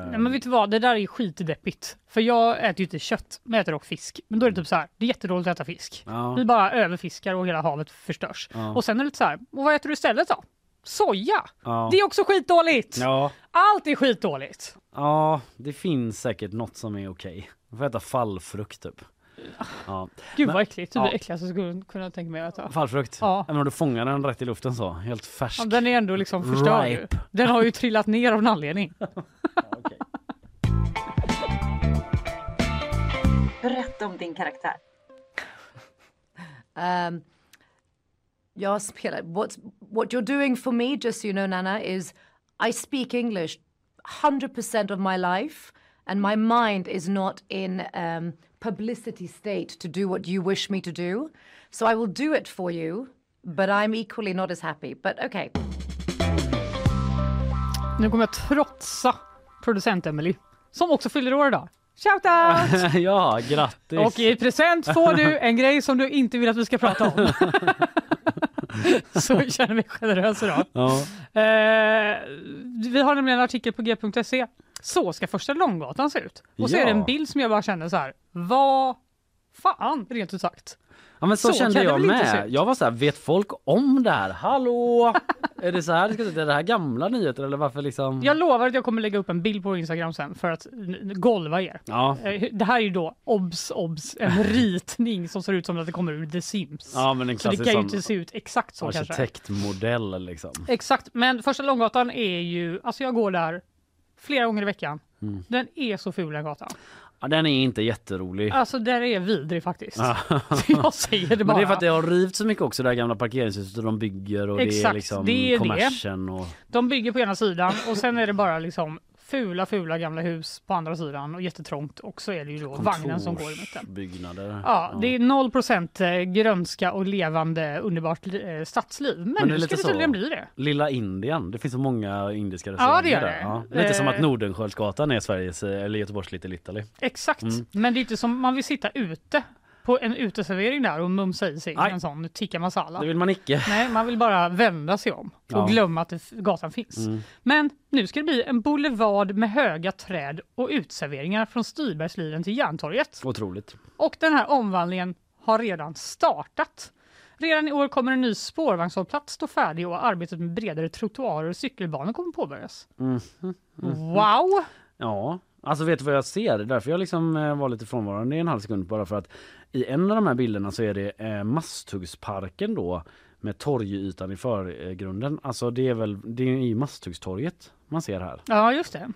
Nej, men vet du vad, det där är skitdeppigt. För jag äter ju inte kött, men jag äter dock fisk. Men då är det typ så här, det är jättedåligt att äta fisk. Ja. Vi bara överfiskar och hela havet förstörs. Ja. Och sen är det så här, och vad äter du istället då? Soja! Ja. Det är också skitdåligt! Ja. Allt är skitdåligt! ja, det finns säkert något som är okej. Man får äta fallfrukt typ. Ja. Gud Men- vad äckligt, det ja. det äckligaste jag skulle kunna tänka mig att äta. Fallfrukt? Ja. Även om du fångar den rätt i luften så, helt färsk. Ja, den är ändå liksom förstörd ju. Den har ju trillat ner av en anledning. Berätta om din karaktär. Um, jag spelar, what's, what you're doing for me, just so you know Nana, is I speak English 100% of my life and my mind is not in um, publicity state to do what you wish me to do. So I will do it for you, but I'm equally not as happy. But okay. Nu kommer jag trotsa producent Emily som också fyller år idag. Shoutout! ja, grattis! Och i present får du en grej som du inte vill att vi ska prata om. Så känner mig generös idag. Ja. Eh, vi har nämligen en artikel på g.se. Så ska första Långgatan se ut. Och så är det en Ja. bild som jag bara känner så här. Vad fan, rent ut sagt. Ja men så, Så kände jag med. Jag var så här, vet folk om det här? Hallå? är det så här det ska se? Är det här gamla nyheter eller varför liksom? Jag lovar att jag kommer lägga upp en bild på Instagram sen för att golva er. Ja. Eh, Det här är ju då obs obs en ritning som ser ut som att det kommer ur The Sims. Ja men en så det kan ju inte se ut exakt så kanske. arkitektmodell liksom. Exakt, men första Långgatan är ju, alltså jag går där flera gånger i veckan. Mm. Den är så ful den gatan. Ja, den är inte jätterolig. Alltså den är vidrig faktiskt. Ja. jag säger det Men bara. det är för att det har rivit så mycket också det här gamla parkeringshuset de bygger och det är Exakt, liksom det är det. kommersen och De bygger på ena sidan och sen är det bara liksom fula, fula gamla hus på andra sidan och jättetrångt och så är det ju då vagnen som går i mitten. byggnader. Ja, det är 0 procent grönska och levande underbart eh, stadsliv. Men, Men nu ska det tydligen bli det. Lilla Indien. Det finns så många indiska Ja, restauranger det gör där. Ja. Lite som Eh. att Nordenskiöldsgatan är Sveriges eh, eller Göteborgs Little Italy. Exakt, Mm. men det är inte som man vill sitta ute på en uteservering där och mumsa i sig Nej. en sån tikka masala. Det vill man icke. Nej, man vill bara vända sig om och Ja. glömma att det, gatan finns. Mm. Men nu ska det bli en boulevard med höga träd och utserveringar från Styrbergsliven till Järntorget. Otroligt. Och den här omvandlingen har redan startat. Redan i år kommer en ny spårvagnshållplats stå färdig och arbetet med bredare trottoarer och cykelbanor kommer påbörjas. Mhm, mhm. Wow! Ja, alltså vet du vad jag ser? Därför jag liksom eh, var lite frånvarande i en halv sekund bara för att i en av de här bilderna så är det eh, Masthuggsparken då med torgytan i förgrunden. Alltså det är väl, det är ju Masthuggstorget man ser här. Ja, just det.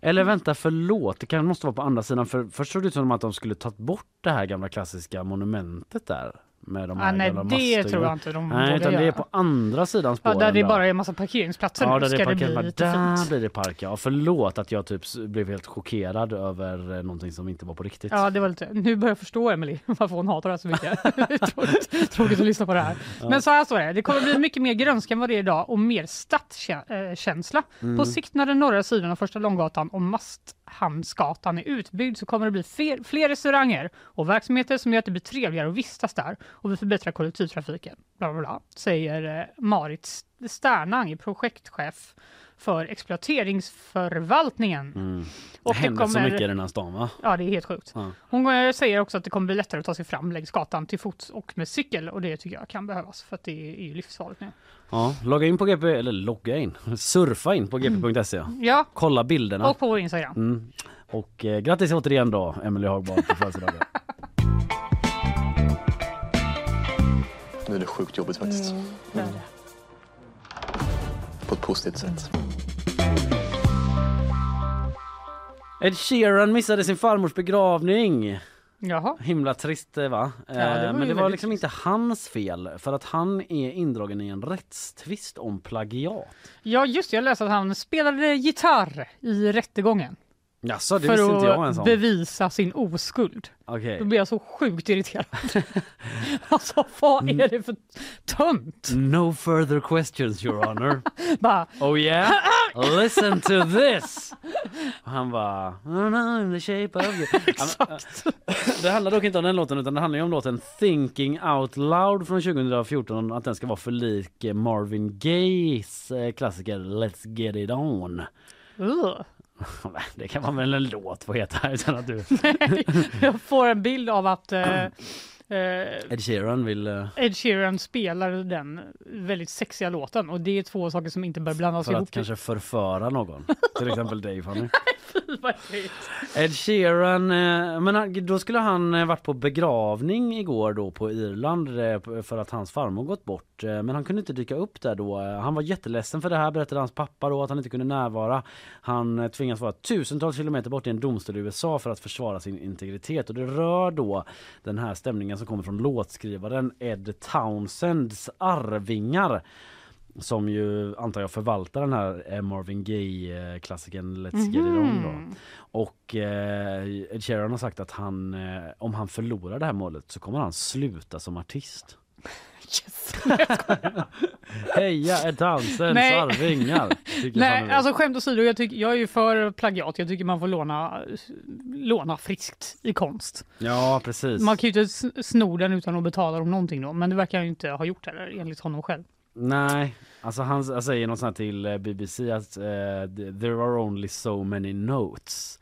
Eller vänta, förlåt, det kan, måste vara på andra sidan för först såg det ut som att de skulle tagit bort det här gamla klassiska monumentet där. Med de Ah, här nej, gamla det tror jag inte de Nej, utan det är göra. på andra sidan Ja, spåren. där det bara är massa parkeringsplatser Ja, där det ska det bli parkerat. lite Där fint. blir det park, ja. Förlåt att jag typ blev helt chockerad över eh, någonting som inte var på riktigt. Ja, det var lite, nu börjar jag förstå Emily varför hon hatar det här så mycket. tråkigt, att lyssna på det här. Ja. Men så här står det, det kommer bli mycket mer grönska än vad det är idag och mer stadskänsla. Mm. På sikt när den norra sidan av Första Långgatan och Hamnsgatan är utbyggd så kommer det bli fler, fler restauranger och verksamheter som gör att det blir trevligare att vistas där och vi förbättrar kollektivtrafiken. Bla, bla, bla, säger eh, Marit Sternang, projektchef för exploateringsförvaltningen. Mm. Och det det händer så kommer- mycket i den här stan va? Ja, det är helt sjukt. Ja. Hon eh, säger också att det kommer bli lättare att ta sig fram längs gatan till fots och med cykel och det tycker jag kan behövas för att det är ju livsfarligt nu. Ja, logga in på GP, eller logga in, surfa in på gp.se. Ja, Kolla bilderna. och på vår Instagram. Mm. Och eh, grattis återigen då, Emelie Hagblad på födelsedagen. Nu är det sjukt jobbigt faktiskt. Mm. På ett positivt sätt. Ed Sheeran missade sin farmors begravning. Jaha. Himla trist eh, va? Ja, det var Eh, Men det var liksom inte hans fel för att han är indragen i en rättstvist om plagiat. Ja, just det. Jag läste att han spelade gitarr i rättegången. Jaså, det för visste att inte jag ens om. bevisa sin oskuld. Okej. Då blir jag så sjukt irriterad. alltså, vad är det för tönt? No further questions your honor. Bara, Oh yeah? Listen to this! Och han bara "Oh, no, in the shape of you. Exakt. Det handlar dock inte om den låten utan det handlar om låten Thinking Out Loud från 2014 att den ska vara för lik eh, Marvin Gayes eh, klassiker Let's Get It On. Det kan man väl en låt få heta utan att du... jag får en bild av att eh, Ed Sheeran vill... eh, Ed Sheeran spelar den väldigt sexiga låten och det är två saker som inte bör blandas För ihop. att kanske förföra någon. Till exempel dig Fanny. Ed Sheeran, eh, men då skulle han eh, varit på begravning igår då på Irland eh, för att hans farmor gått bort. Eh, Men han kunde inte dyka upp där då. Eh, Han var jätteledsen för det här berättade hans pappa då att han inte kunde närvara. Han eh, tvingas vara tusentals kilometer bort i en domstol i USA för att försvara sin integritet och det rör då den här stämningen som kommer från låtskrivaren Ed Townsends arvingar som ju antar jag förvaltar den här eh, Marvin Gaye-klassikern Let's Get It On då. Mhm. Och eh, Ed Sheeran har sagt att han, eh, om han förlorar det här målet så kommer han sluta som artist. Heja Ed Townsends Nej. arvingar! Nej, alltså skämt åsido, jag, tycker, jag är ju för plagiat. Jag tycker man får låna, låna friskt i konst. Ja precis. Man kan ju inte sno den utan att betala dem någonting då, men det verkar han ju inte ha gjort heller enligt honom själv. Nej, alltså han, säger något sånt till eh, BBC att eh, there are only so many notes.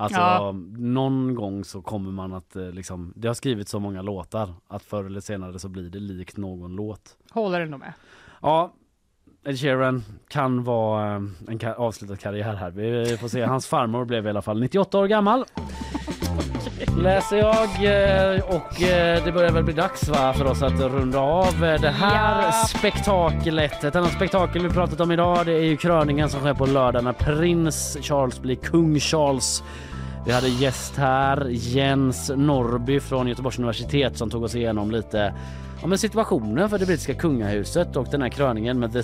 Alltså Ja. någon gång så kommer man att eh, liksom, det har skrivits så många låtar att förr eller senare så blir det likt någon låt. Håller ändå med. Ja, Ed Sheeran kan vara eh, en ka- avslutad karriär här. Vi får se. Hans farmor blev i alla fall 98 år gammal. Läser jag eh, och det börjar väl bli dags va, för oss att runda av det här Ja. spektaklet. Ett annat spektakel vi pratat om idag det är ju kröningen som sker på lördag när prins Charles blir kung Charles. Vi hade gäst här, Jens Norby från Göteborgs universitet som tog oss igenom lite om situationen för det brittiska kungahuset och den här kröningen med The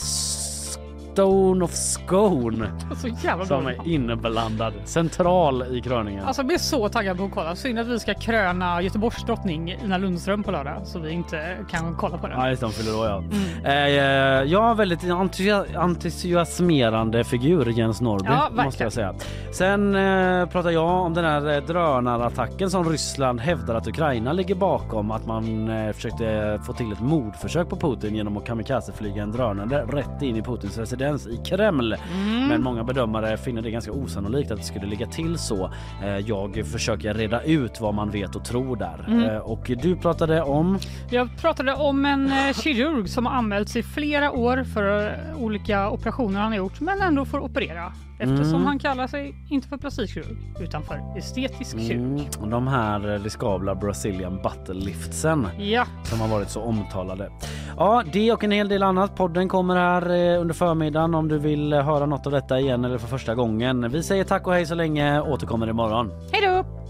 Stone of Scone Så jävla som är inblandad, central i kröningen. Alltså jag blir så taggad på att kolla. Synd att vi ska kröna Göteborgs drottning Ina Lundström på lördag så vi inte kan kolla på den. Ja, just det, fyller år ja. Mm. Eh, jag har väldigt entusia- entusiasmerande figur Jens Norrby Ja, måste jag säga. Sen eh, pratar jag om den här eh, drönarattacken som Ryssland hävdar att Ukraina ligger bakom. Att man eh, försökte få till ett mordförsök på Putin genom att kamikazeflyga en drönare rätt in i Putins residens president i Kreml. Mm. Men många bedömare finner det ganska osannolikt att det skulle ligga till så. Eh, Jag försöker reda ut vad man vet och tror där. Mm. Eh, Och du pratade om... Jag pratade om en eh, kirurg som har anmälts i flera år för olika operationer han har gjort men ändå får operera eftersom Mm. han kallar sig inte för plastikkirurg utan för estetisk kirurg. Mm, och de här eh, riskabla Brazilian battle liftsen Ja. som har varit så omtalade. Ja, det och en hel del annat. Podden kommer här eh, under förmiddagen om du vill eh, höra något av detta igen eller för första gången. Vi säger tack och hej så länge. Återkommer imorgon. Hej då!